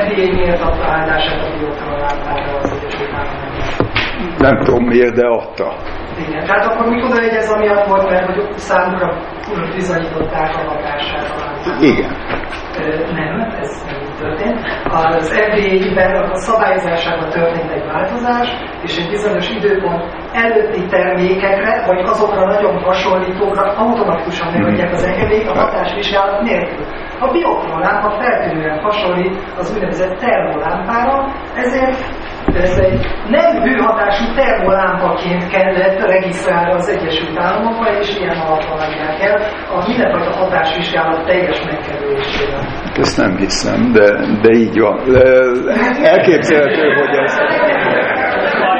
FDA miért adta áldását a biotalolátára az Egyesült Államokban. Nem tudom miért, de adta. Igen, tehát akkor mikor ez amiatt volt, mert hogy számukra bizonyították a hatását a Igen. Nem, ez nem történt. Az FDA-ben a szabályozásában történt egy változás, és egy bizonyos időpont előtti termékekre, vagy azokra nagyon hasonlítókra automatikusan megadják az engedélyt a hatásvizsgálat nélkül. A biokrolámpa feltűnően hasonlít az úgynevezett termolámpára, ezért ez egy nem hőhatású termolámpaként kellett regisztrálni az Egyesült Államokban, és ilyen alapon adják el a mindenfajta hatásvizsgálat teljes megkerülésével. Ezt nem hiszem, de, de így van. Elképzelhető, hogy ez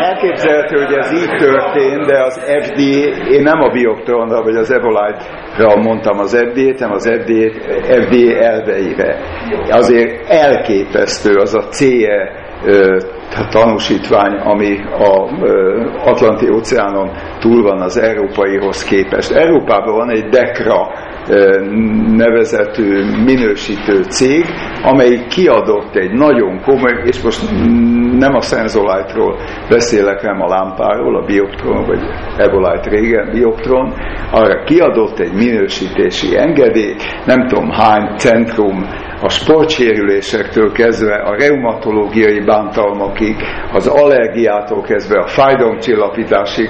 elképzelhető, hogy ez így történt, de az FDA, én nem a Bioctronra vagy az Evolite-ra mondtam az FDA-t, hanem az FDA, FDA elveire. Azért elképesztő az a CE tanúsítvány, ami a Atlanti óceánon túl van az európaihoz képest. Európában van egy DECRA nevezetű minősítő cég, amely kiadott egy nagyon komoly, és most nem a Senzolite-ról beszélek, nem a lámpáról, a Bioptron, vagy Evolite régen, Bioptron, arra kiadott egy minősítési engedélyt, nem tudom hány centrum a sportsérülésektől kezdve a reumatológiai bántalmakig, az allergiától kezdve a fájdalomcsillapításig,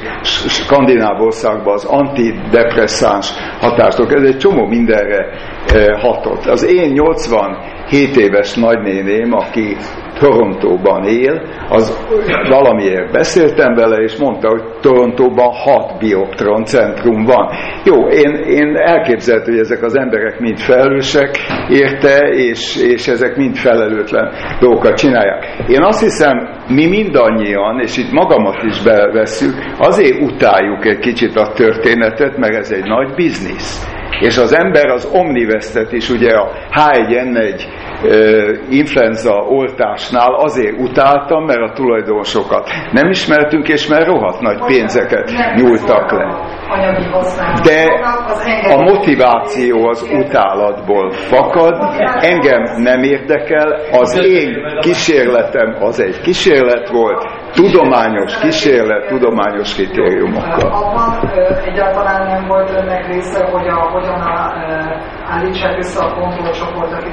skandináv országban az antidepresszáns hatástól ez egy csomó mindenre eh, hatott. Az én 87 éves nagynéném, aki Torontóban él, az valamiért beszéltem vele, és mondta, hogy Torontóban hat bioptron centrum van. Jó, én, én elképzelhető, hogy ezek az emberek mind felelősek érte, és, és ezek mind felelőtlen dolgokat csinálják. Én azt hiszem, mi mindannyian, és itt magamat is bevesszük, azért utáljuk egy kicsit a történetet, mert ez egy nagy biznisz. És az ember az omnivesztet is, ugye a H1N1 influenza oltásnál azért utáltam, mert a tulajdonosokat nem ismertünk, és mert rohadt nagy pénzeket nyúltak le. De a motiváció az utálatból fakad, engem nem érdekel, az én kísérletem az egy kísérlet volt, tudományos kísérlet, tudományos kritériumokkal. Abban egyáltalán nem volt önnek része, hogy a, hogyan a, állítsák össze a kontrollcsoportot,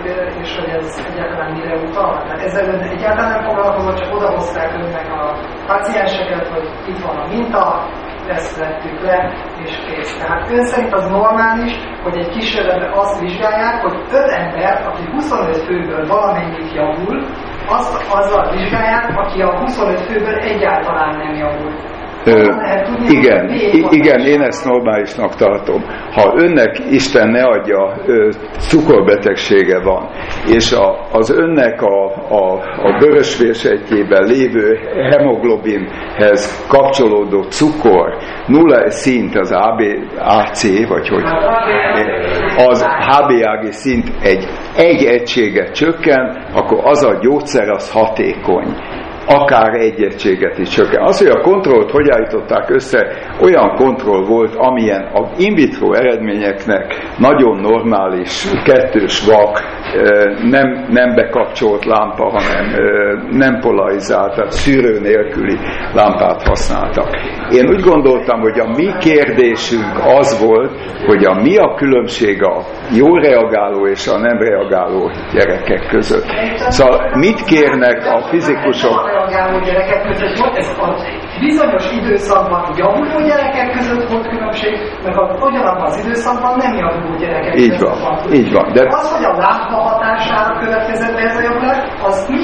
és hogy ez egyáltalán mire utal? Tehát ezzel ön egyáltalán nem foglalkozott, csak odahozták önnek a pacienseket, hogy itt van a minta, ezt vettük le, és kész. Tehát ön szerint az normális, hogy egy kísérletben azt vizsgálják, hogy öt ember, aki 25 főből valamennyit javul, azt azzal vizsgálják, aki a 25 főből egyáltalán nem javul. Igen, igen, én ezt normálisnak tartom. Ha önnek Isten ne adja, cukorbetegsége van, és a, az önnek a, a, a vörösvérsejtjében lévő hemoglobinhez kapcsolódó cukor nulla szint az AB, vagy hogy az HbAg szint egy, egy egységet csökken, akkor az a gyógyszer az hatékony akár egy egységet is csökken. Az, hogy a kontrollt hogy állították össze, olyan kontroll volt, amilyen a in vitro eredményeknek nagyon normális, kettős vak, nem, nem bekapcsolt lámpa, hanem nem polarizált, tehát szűrő nélküli lámpát használtak. Én úgy gondoltam, hogy a mi kérdésünk az volt, hogy a mi a különbség a jó reagáló és a nem reagáló gyerekek között. Szóval mit kérnek a fizikusok? Reagáló gyerekek között volt, ez a bizonyos időszakban javuló gyerekek között volt különbség, meg a, ugyanabban az időszakban nem javuló gyerekek így között van, volt. Így van. De... Az, hogy a lámpa hatására következett be ez a javulás, az mi,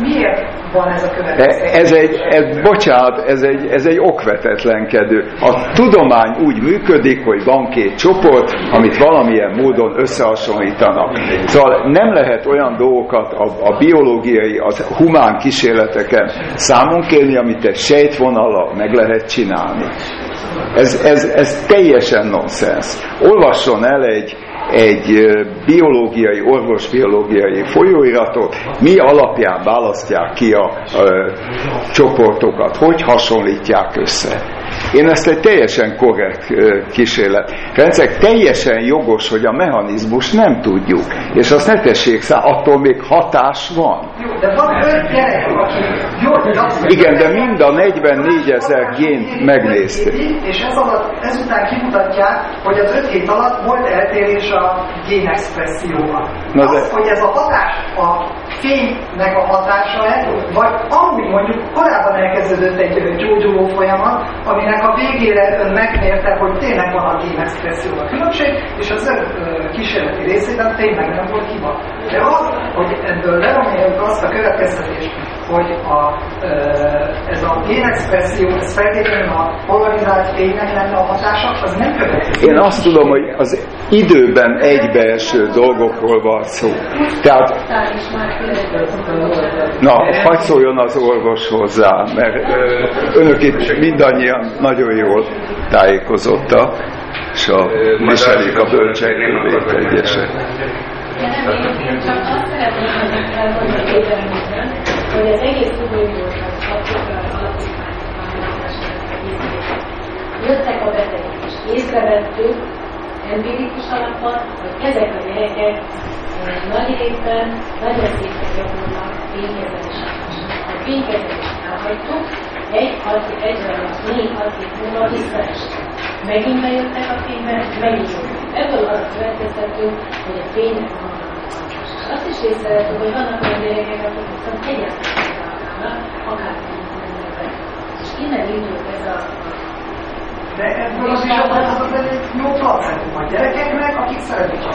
miért van ez a következés? Ez egy, ez, bocsánat, ez egy, ez egy okvetetlenkedő. A tudomány úgy működik, hogy van két csoport, amit valamilyen módon összehasonlítanak. Szóval nem lehet olyan dolgokat a, a biológiai, az humán kísérleteken számon kérni, amit egy sejtvonallal meg lehet csinálni. Ez, ez, ez teljesen nonsens. Olvasson el egy, egy biológiai, orvosbiológiai folyóiratot, mi alapján választják ki a, a csoportokat, hogy hasonlítják össze. Én ezt egy teljesen korrekt kísérlet. Rendszerek teljesen jogos, hogy a mechanizmus nem tudjuk. És azt ne tessék szá, attól még hatás van. Jó, de van gyerek, aki Igen, de mind a 44 ezer gént megnézték. És ez alatt, ezután kimutatják, hogy az 5 hét alatt volt eltérés a génexpresszióban. Na de... Hogy ez a hatás a fénynek a hatása vagy amúgy mondjuk korábban elkezdődött egy gyógyuló folyamat, aminek a végére ön megmérte, hogy tényleg van a génexpresszióban különbség, és az ön kísérleti részében tényleg nem volt hiba. De az, hogy ebből levonjuk azt a következtetést, hogy a, ez a génexpresszió, ez feltétlenül a polarizált fénynek lenne a hatása, az nem következik. Én azt tudom, hogy az időben egybeeső dolgokról van szó. Tehát, na, hagyd szóljon az orvos hozzá, mert önök itt mindannyian nagyon jól tájékozottak, és a viselik a bölcsekönyvét egyesek. Én csak azt szeretném elmondani, hogy az egész unióban jöttek a betegek, és észrevettük empirikus alapon, hogy ezek a gyerekek nagy részben nagyon szépen javulnak fénykezelésen. A fénykezelést elhagytuk, egy hat, egy négy hat év múlva visszaestek. Megint bejöttek a fénybe, megint Ebből arra következtetünk, hogy a fénynek van azt is észrevettük, hogy vannak olyan gyerekek, akik viszont egyáltalán akár És innen indult ez a de ebből az is adhatott egy jó placentum a gyerekeknek, akik szeretik a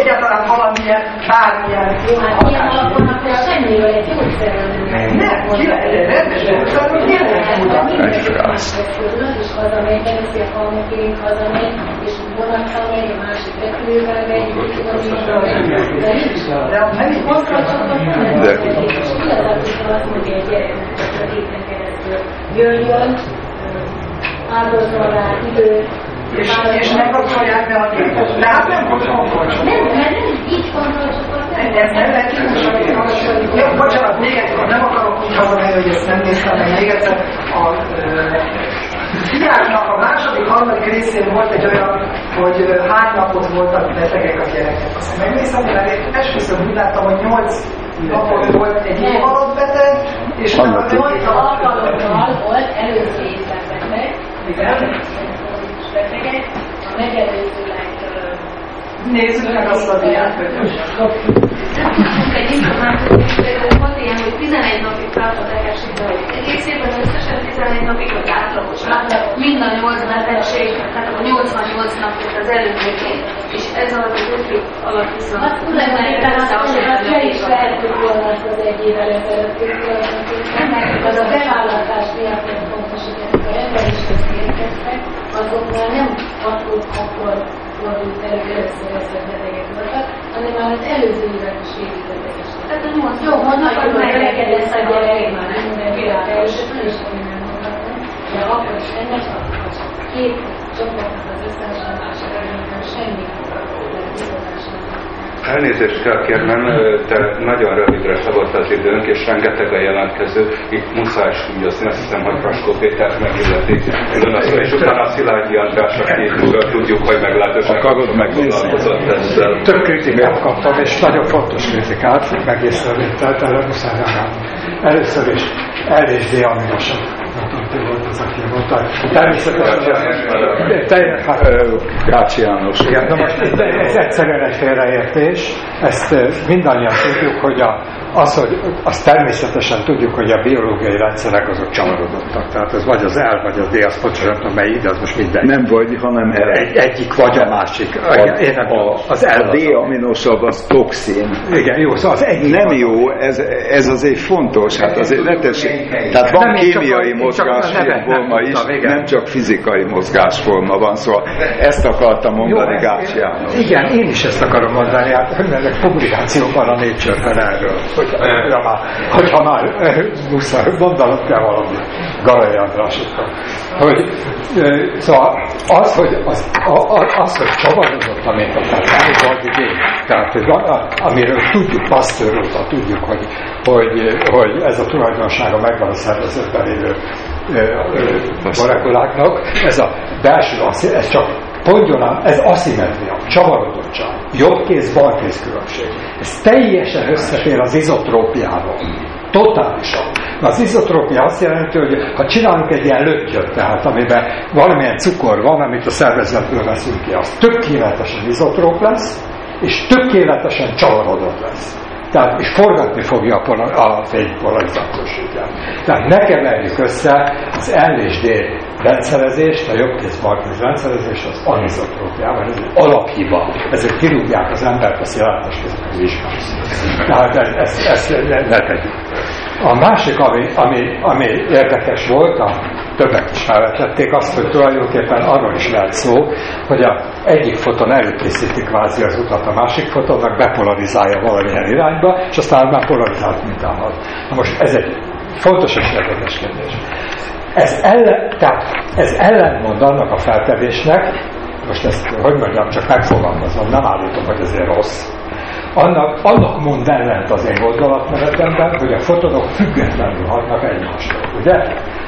egyáltalán valamilyen, bármilyen... Jó, hát ilyen alapon akkor semmiről egy gyógyszerről nem. Nem, ki lehet, rendes gyógyszerről miért lehet Mindenki és hazamegy, beveszi a kalmokérint, hazamegy, és vonattal megy, a másik repülővel megy, úgy tudom, de nincs. De nem így mozgatcsokat nem lehet. És igazából azt mondja egy gyereknek, hogy a héten keresztül jöjjön, időt, és, és ne kapcsolják be a gépet. De hát nem kontrollcsoport. Nem, mert nem így nem kimutatni. Jó, bocsánat, még egyszer, nem akarok úgy hazamenni, hogy ezt nem néztem meg. Még egyszer, a fiáknak a második, harmadik részén volt egy olyan, hogy hány napot voltak betegek a gyerekek. Azt megnéztem, mert esküszöm úgy láttam, hogy 8 napot volt egy év alatt beteg, és a 8 alkalommal volt előző évben beteg, igen. betegek, a megelőzőleg Nézzük meg azt a diát, hogy egy információt, például volt ilyen, hogy 11 napig tart a betegség, hogy egész évben összesen 11 napig, vagy átlagos, mind a 8 betegség, tehát a 88 8 napot az előzőként, és ez alatt az útjuk alatt viszont... Hát tulajdonképpen mondom, le is vehetünk volna az egy évvel ezelőtt az a beválasztás miatt fontos, hogy ezek a rendeléshez érkeztek, azoknál nem akkor, akkor fordult elő először ezt a betegek voltak, hanem már az előző évet is végigbetegek. Tehát a 8 Jó, mondnak, hogy megrekedett a gyerek, már minden világos, és nem is nem mondhatni, de akkor is ennek a két csoportnak az összehasonlása eredményben semmi Elnézést kell kérnem, te nagyon rövidre szabott az időnk, és rengeteg a jelentkező. Itt muszáj súlyozni, azt hiszem, hogy Raskó Pétert megilleti. És utána Szilágyi András, akiről tudjuk, hogy meglehetősen Akarod megnézni? ezzel. Több kritikát kaptam, és nagyon fontos kritikát, meg észrevételt, erre muszáj. Először is LSD aminosok. Ki volt az, aki mondta. Természetesen, te, Gácsi János. igen, na most ez egyszerűen egy félreértés. Ezt mindannyian tudjuk, hogy a, az, hogy azt természetesen tudjuk, hogy a biológiai rendszerek azok csavarodottak. Tehát ez vagy az L, vagy az D, azt pontosan nem tudom melyik, de az most mindegy. Nem vagy, hanem el. Egy, egyik vagy a másik. A, Én nem a, az L a az a- D-aminosav az toxin. Igen, jó, szóval az egyik Nem jó, ez, ez azért fontos, hát azért ne tessék. Tehát van kémiai mozgásforma is, igen. nem csak fizikai mozgásforma van, szóval ezt akartam mondani Gácsi János. Igen, én is ezt akarom mondani, hát ennek publikációk van a Nature-ben erről, hogy, hogyha már, hogyha már eh, muszáj, mondanom kell valami Garai Andrásokra, hogy eh, szóval az, hogy az, a, a, az, hogy csavarozott, amit a idén, tehát van, amiről tudjuk, óta tudjuk, hogy, hogy, hogy ez a tulajdonsága megvan a szervezetben lévő molekuláknak, ez a belső, ez csak Mondjon ez aszimetria, csavarodottság, jobb kéz, bal kéz különbség. Ez teljesen összefér az izotrópiával. Totálisan. Az izotrópia azt jelenti, hogy ha csinálunk egy ilyen löttyöt, tehát amiben valamilyen cukor van, amit a szervezetből veszünk ki, az tökéletesen izotróp lesz, és tökéletesen csavarodott lesz. Tehát, és forgatni fogja a, pola, a fény polarizációs ügyet. Tehát ne keverjük össze az L és D rendszerezést, a jobbkéz balkéz rendszerezést az anizotrópiával. Ez egy alaphiba. Ezért kirúgják az embert a szilárdás vizsgálni. Tehát ezt, ezt, ezt ne tegyük. A másik, ami, ami, ami érdekes volt, a többek is felvetették azt, hogy tulajdonképpen arról is lehet szó, hogy a egyik foton előkészíti kvázi az utat, a másik fotonnak bepolarizálja valamilyen irányba, és aztán már polarizált mintán van. Na most ez egy fontos és érdekes kérdés. Ez, ellen, tehát ez ellentmond annak a feltevésnek, most ezt, hogy mondjam, csak megfogalmazom, nem állítom, hogy ezért rossz, annak, annak mond ellent az én gondolatmenetemben, hogy a fotonok függetlenül hatnak egymástól, ugye?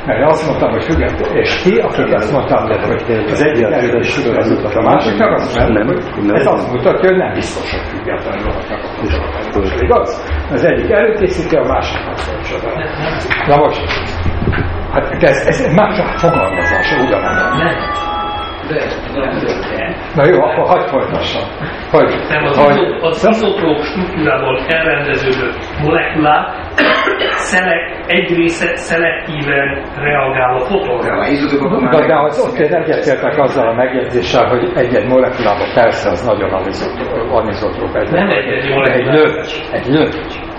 Mert én azt mondtam, hogy függetlenül, és ti, akik ezt mondtam, hogy az egyik függetlenül mutat a másiknak, azt mondtam, hogy ez azt mutatja, hogy nem biztos, hogy függetlenül hatnak a fotonok igaz? Az egyik előkészíti, a másiknak szól Na most, hát ez, ez más a fogalmazása, ugyanennek. Na jó, akkor hagyd folytassam. Hogy, Nem, az, hogy, izot, az izotróp struktúrával elrendeződött molekulák szelek, egy része szelektíven reagál a fotonra. de, de az ott én egyetértek azzal a megjegyzéssel, hogy egy-egy molekulában persze az nagyon anizotróp, anizotróp egy, Nem egy-egy egy molekulában. löty, egy löty.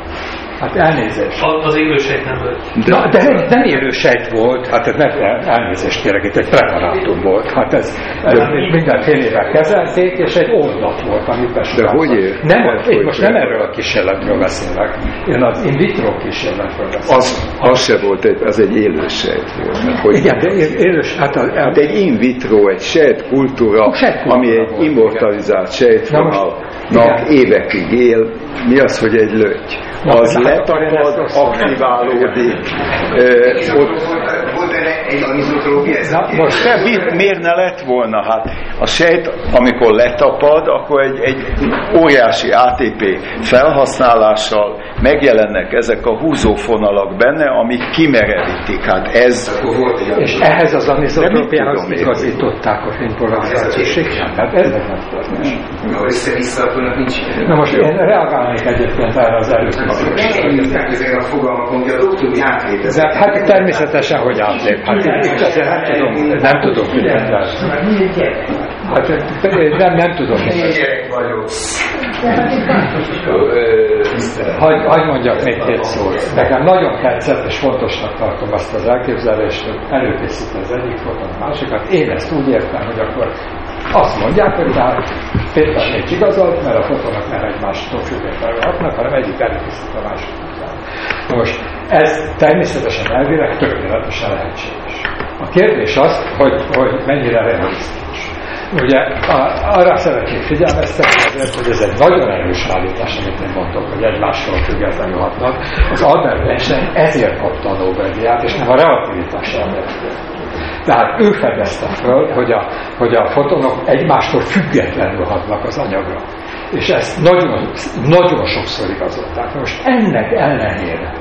Hát elnézést. Az, az élősejt nem volt. Na, de nem, nem élősejt volt, hát ez nem, elnézést kérek, itt egy preparátum volt. Hát ez, ez minden fél évvel kezelték, és egy oldat volt, amit De hogy ér? Nem, Hát, én hogy most ér? nem erről a kísérletről beszélek. Én az in vitro kísérletről beszélek. Az, az se volt, egy, az egy élősejt volt. Hogy Igen, de él- élős, hát a, Hát egy in vitro, egy sejtkultúra, Sejtkultúra ami egy volt, immortalizált sejtvonalnak igen. évekig él. Mi az, hogy egy löty? Az hát letapad, aktiválódik. Ö, ott, egy anizotrópia? Ez Na, most mi, miért ne lett volna? Hát a sejt, amikor letapad, akkor egy, egy óriási ATP felhasználással megjelennek ezek a húzófonalak benne, amik kimerevítik. Hát ez... és ehhez az anizotrópiához igazították a fénypolarizációs sikert. Hát ez nem történt. Ha össze-vissza, nincs. Na most én reagálnék egyébként erre az előkészítésre. Elindítják ezek a fogalmakon, hogy a doktori átlépezett. De hát természetesen, hogy átlép. Hát nem tudok mindent Hát nem, nem tudom. vagyok. Hagy, mondjak még két szót. Nekem nagyon tetszett és fontosnak tartom azt az elképzelést, hogy előkészít az egyik foton, a másikat. Én ezt úgy értem, hogy akkor azt mondják, hogy tehát Péter nincs igazolt, mert a fotonok nem egymástól függetlenül hatnak, hanem egyik előkészít a másik után. Most ez természetesen elvileg tökéletesen lehetséges. A kérdés az, hogy, hogy mennyire realisztikus. Ugye arra szeretnék figyelmeztetni azért, hogy ez egy nagyon erős állítás, amit én mondtok, hogy egymással függetlenül hatnak. Az Albert Einstein ezért kapta a Nobel-díját, és nem a relativitás elméletért. Tehát ő fedezte föl, hogy a, hogy a fotonok egymástól függetlenül hatnak az anyagra. És ezt nagyon, nagyon sokszor igazolták. Most ennek ellenére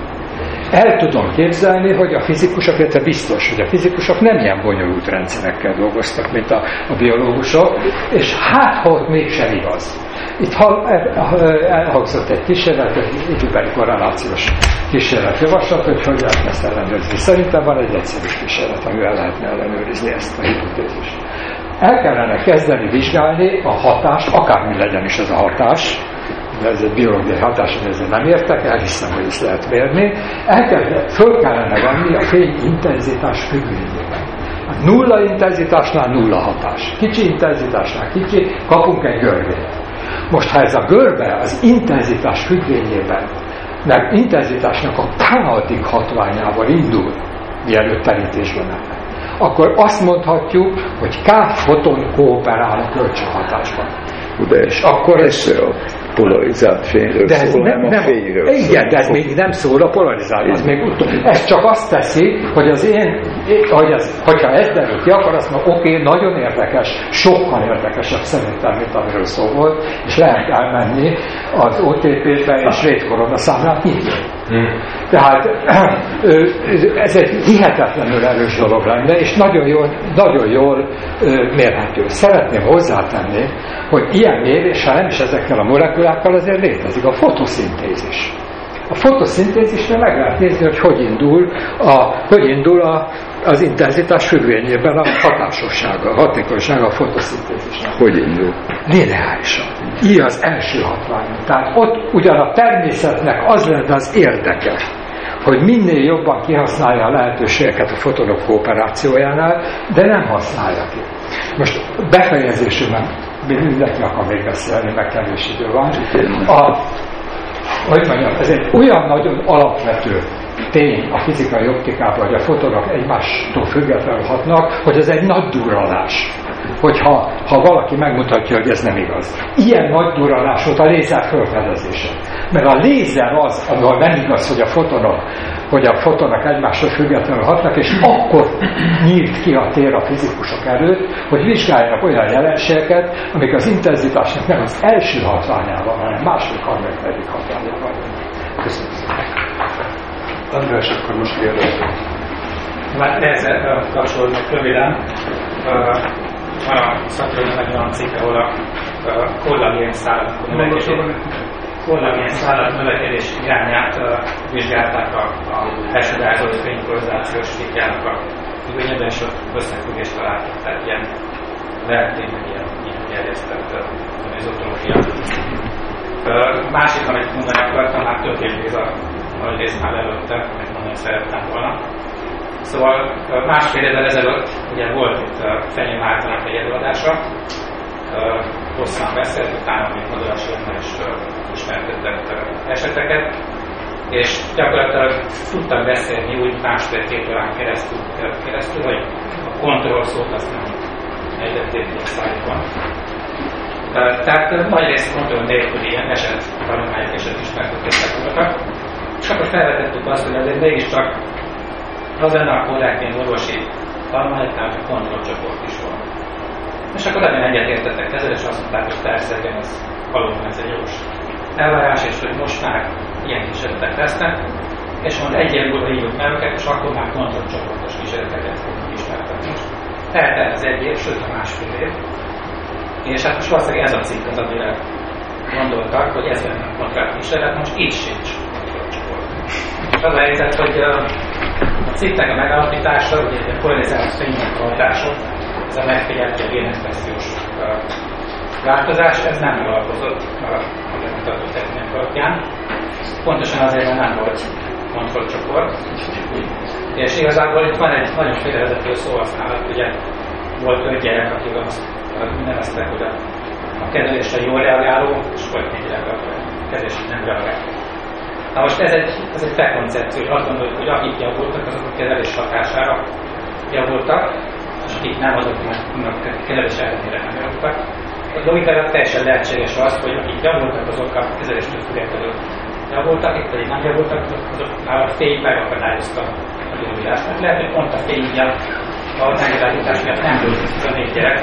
el tudom képzelni, hogy a fizikusok, illetve biztos, hogy a fizikusok nem ilyen bonyolult rendszerekkel dolgoztak, mint a, a biológusok, és hát, ha ott mégsem igaz. Itt hall, elhangzott egy kísérlet, egy időbeli korrelációs kísérlet javaslat, hogy hogy lehet ezt ellenőrizni. Szerintem van egy egyszerű kísérlet, amivel lehetne ellenőrizni ezt a hipotézist. El kellene kezdeni vizsgálni a hatást, akármi legyen is ez a hatás, ez egy biológiai hatás, hogy ezzel nem értek, elhiszem, hogy ezt lehet mérni, el kell, föl kellene venni a fény intenzitás függvényében. Hát nulla intenzitásnál nulla hatás. Kicsi intenzitásnál kicsi, kapunk egy görbét. Most ha ez a görbe az intenzitás függvényében, meg intenzitásnak a k hatványával indul, mielőtt terítésben lenne, akkor azt mondhatjuk, hogy K foton kooperál a kölcsönhatásban. De és akkor ez polarizált fényről de ez szól, nem, nem, a fényről Igen, szól. de ez még nem szól a polarizált, az még utol. Ez csak azt teszi, hogy az én, hogy ez, hogyha ez derül ki, akkor azt mondom, oké, okay, nagyon érdekes, sokkal érdekesebb szerintem, mint amiről szó volt, és lehet elmenni az OTP-be és rétkorona számlát nyitni. Hmm. Tehát ez egy hihetetlenül erős dolog lenne, és nagyon jól, nagyon jól mérhető. Szeretném hozzátenni, hogy ilyen méréssel nem is ezekkel a molekulákkal azért létezik a fotoszintézis. A fotoszintézisre meg lehet nézni, hogy hogy indul, a, hogy indul a, az intenzitás függvényében a hatásossága, a hatékonysága a fotoszintézisnek. Hogy indul? Lineárisan. Így az első hatvány. Tehát ott ugyan a természetnek az lenne az érdeke, hogy minél jobban kihasználja a lehetőségeket a fotonok kooperációjánál, de nem használja ki. Most befejezésében mindenki akar még beszélni, meg kevés idő van. A, hogy mondjam, ez egy olyan nagyon alapvető tény a fizikai optikában, hogy a fotonok egymástól függetlenül hatnak, hogy ez egy nagy durralás. Hogyha ha valaki megmutatja, hogy ez nem igaz. Ilyen nagy durralás volt a lézer felfedezése. Mert a lézer az, ahol nem igaz, hogy a fotonok hogy a fotonok egymásról függetlenül hatnak, és akkor nyílt ki a tér a fizikusok előtt, hogy vizsgáljanak olyan jelenségeket, amik az intenzitásnak nem az első hatványában, hanem második, harmadik, hatványában. Köszönöm szépen. András, akkor most kérdezzük. Már ezzel kapcsolódnak röviden. Van a szakirodnak egy olyan cikk, ahol a kollagén szállat kollagén szállat növekedés irányát vizsgálták a, a besugárzó fénypolarizációs fitjának a függvényében, és ott összefüggést találtak, tehát ilyen lehet tényleg ilyen, ilyen gerjesztett izotológia. Másik, amit mondani akartam, már történt ez a nagy rész már előtte, amit mondani szerettem volna. Szóval másfél évvel ezelőtt ugye volt itt Fenyő Mártonak egy előadása, hosszan beszélt, utána még Madaras is ismertetett eseteket, és gyakorlatilag tudtam beszélni úgy másfél-két órán keresztül, keresztül, hogy a kontroll szót azt nem egyetértő a szájban. Tehát nagy rész kontroll nélkül ilyen eset, tanulmányok eset ismertetések voltak. És akkor felvetettük azt, hogy azért mégiscsak az lenne a korrektén orvosi tanulmányoknál, hogy kontrollcsoport is van. És akkor ebben egyetértettek ezzel, és azt mondták, hogy persze, ez valóban ez egy jogos elvárás, és hogy most már ilyen kísérletek lesznek, és majd egy év múlva írjuk meg őket, és akkor már kontrollcsoportos kísérleteket fogunk ismertetni. Tehát ez egy év, sőt a másfél év. És hát most valószínűleg ez a cikk az, amire gondoltak, hogy ez lenne a kontroll kísérlet, most így sincs. Az a helyzet, hogy a cikknek a megalapítása, ugye a polarizált hatása, ez a megfigyelt a génexpressziós változás, ez nem alakozott a megmutatott technikák alapján. Pontosan azért, mert nem volt kontrollcsoport. És igazából itt van egy nagyon félrevezető szóhasználat, ugye volt öt gyerek, akik azt neveztek, hogy a kezelésre jól reagáló, és volt négy gyerek, a kezelésre nem reagáló. Na most ez egy, ez egy felkoncepció, hogy azt gondoljuk, hogy akik javultak, azok a kezelés hatására javultak, és akik nem, azoknak kezelés ellenére nem javultak. A logikára teljesen lehetséges az, hogy akik javultak, azok a kezeléstől függetlenül javultak, akik pedig nem javultak, azok a fény megakadályozta a javulást. Hát lehet, hogy pont a fény miatt, a megvilágítás miatt nem volt a négy gyerek,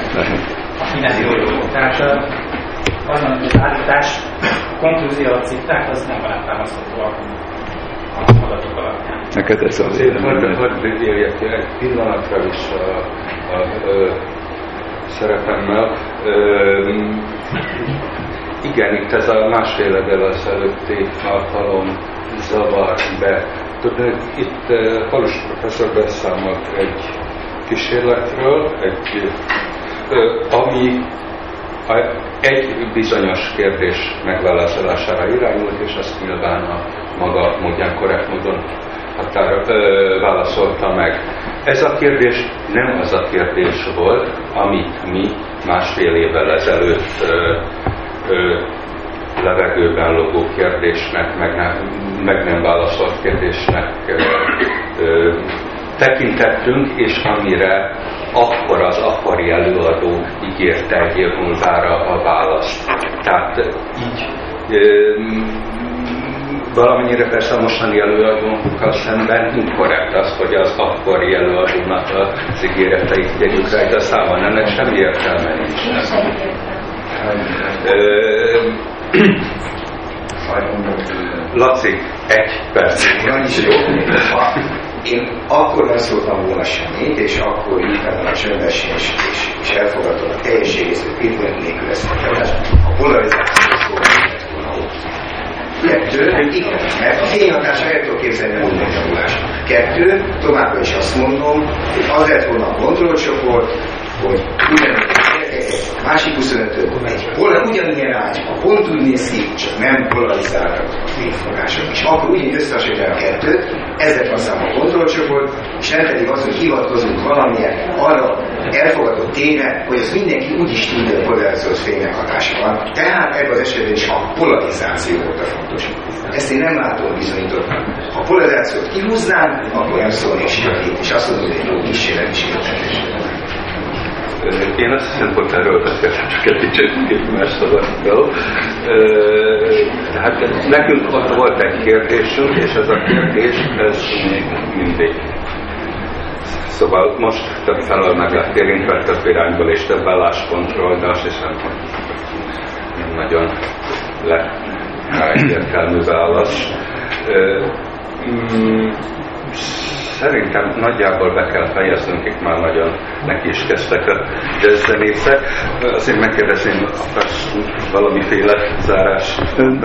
aki nem jól Tehát azon, hogy az állítás konklúzió a cikkák, az nem alátámasztható a adatok alapján. Neked ez az Én hadd egy pillanatra is a, a, a szerepemmel. Igen, itt ez a másfél évvel ezelőtti alkalom zavar be. Tudod, itt Halus professzor beszámolt egy kísérletről, egy, ami egy bizonyos kérdés megválaszolására irányult, és azt nyilván a maga módján korrekt módon határ, ö, válaszolta meg. Ez a kérdés nem az a kérdés volt, amit mi másfél évvel ezelőtt ö, ö, levegőben logó kérdésnek, meg nem, meg nem válaszolt kérdésnek ö, ö, tekintettünk, és amire akkor az akkori előadó ígérte egy a választ. Tehát így valamennyire persze a mostani előadónkkal szemben inkorrekt az, hogy az akkori előadónak az ígéreteit tegyük rá, a számon ennek semmi értelme nincs. Laci, egy perc. Jó. Én akkor nem szóltam volna semmit, és akkor írtam a csöndesen, és, és, és elfogadom a teljes egészet, pillanat nélkül ezt a feladatot. A polarizáció szó lett volna ott. Kettő, igen, mert a fényhatás el tudok képzelni a javulás. Kettő, továbbra is azt mondom, hogy az lett volna a kontrollcsoport, hogy ugyanúgy másik 25 egy hol ugyanilyen ágy, a pont úgy néz ki, csak nem polarizáltak fényforrások. És akkor úgy összehasonlítani a kettőt, ez lett aztán a kontrollcsoport, és nem pedig az, hogy hivatkozunk valamilyen arra elfogadott téne, hogy az mindenki úgy is tudja, hogy polarizációs fénynek hatása van. Tehát ebben az esetben is a polarizáció volt a fontos. Ezt én nem látom bizonyítottan. Ha polarizációt kihúznám, akkor nem szólnék semmit, és azt mondom, hogy egy jó kísérlet is értetlen. Én azt hiszem, hogy erről beszéltem, csak egy kicsit más szavakkal. Hát nekünk ott volt egy kérdésünk, és ez a kérdés, ez még mindig. Szóval most több felől meg lett érintve több irányból és több álláspontról, de azt hiszem, hogy nagyon lett egyértelmű válasz. Szerintem nagyjából be kell fejeznünk, itt már nagyon neki is kezdtek a jazzzenészek. Azért megkérdezném, akarsz valamiféle zárás? Nem,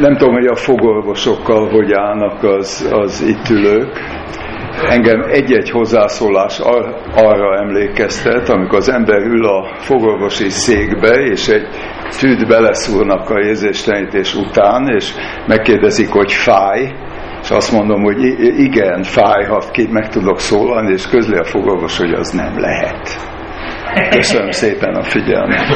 nem tudom, hogy a fogorvosokkal hogy állnak az, az itt ülők. Engem egy-egy hozzászólás ar- arra emlékeztet, amikor az ember ül a fogorvosi székbe, és egy tűt beleszúrnak a érzéstelenítés után, és megkérdezik, hogy fáj, és azt mondom, hogy igen, fájhat, ki meg tudok szólalni, és közli a fogorvos, hogy az nem lehet. Köszönöm szépen a figyelmet.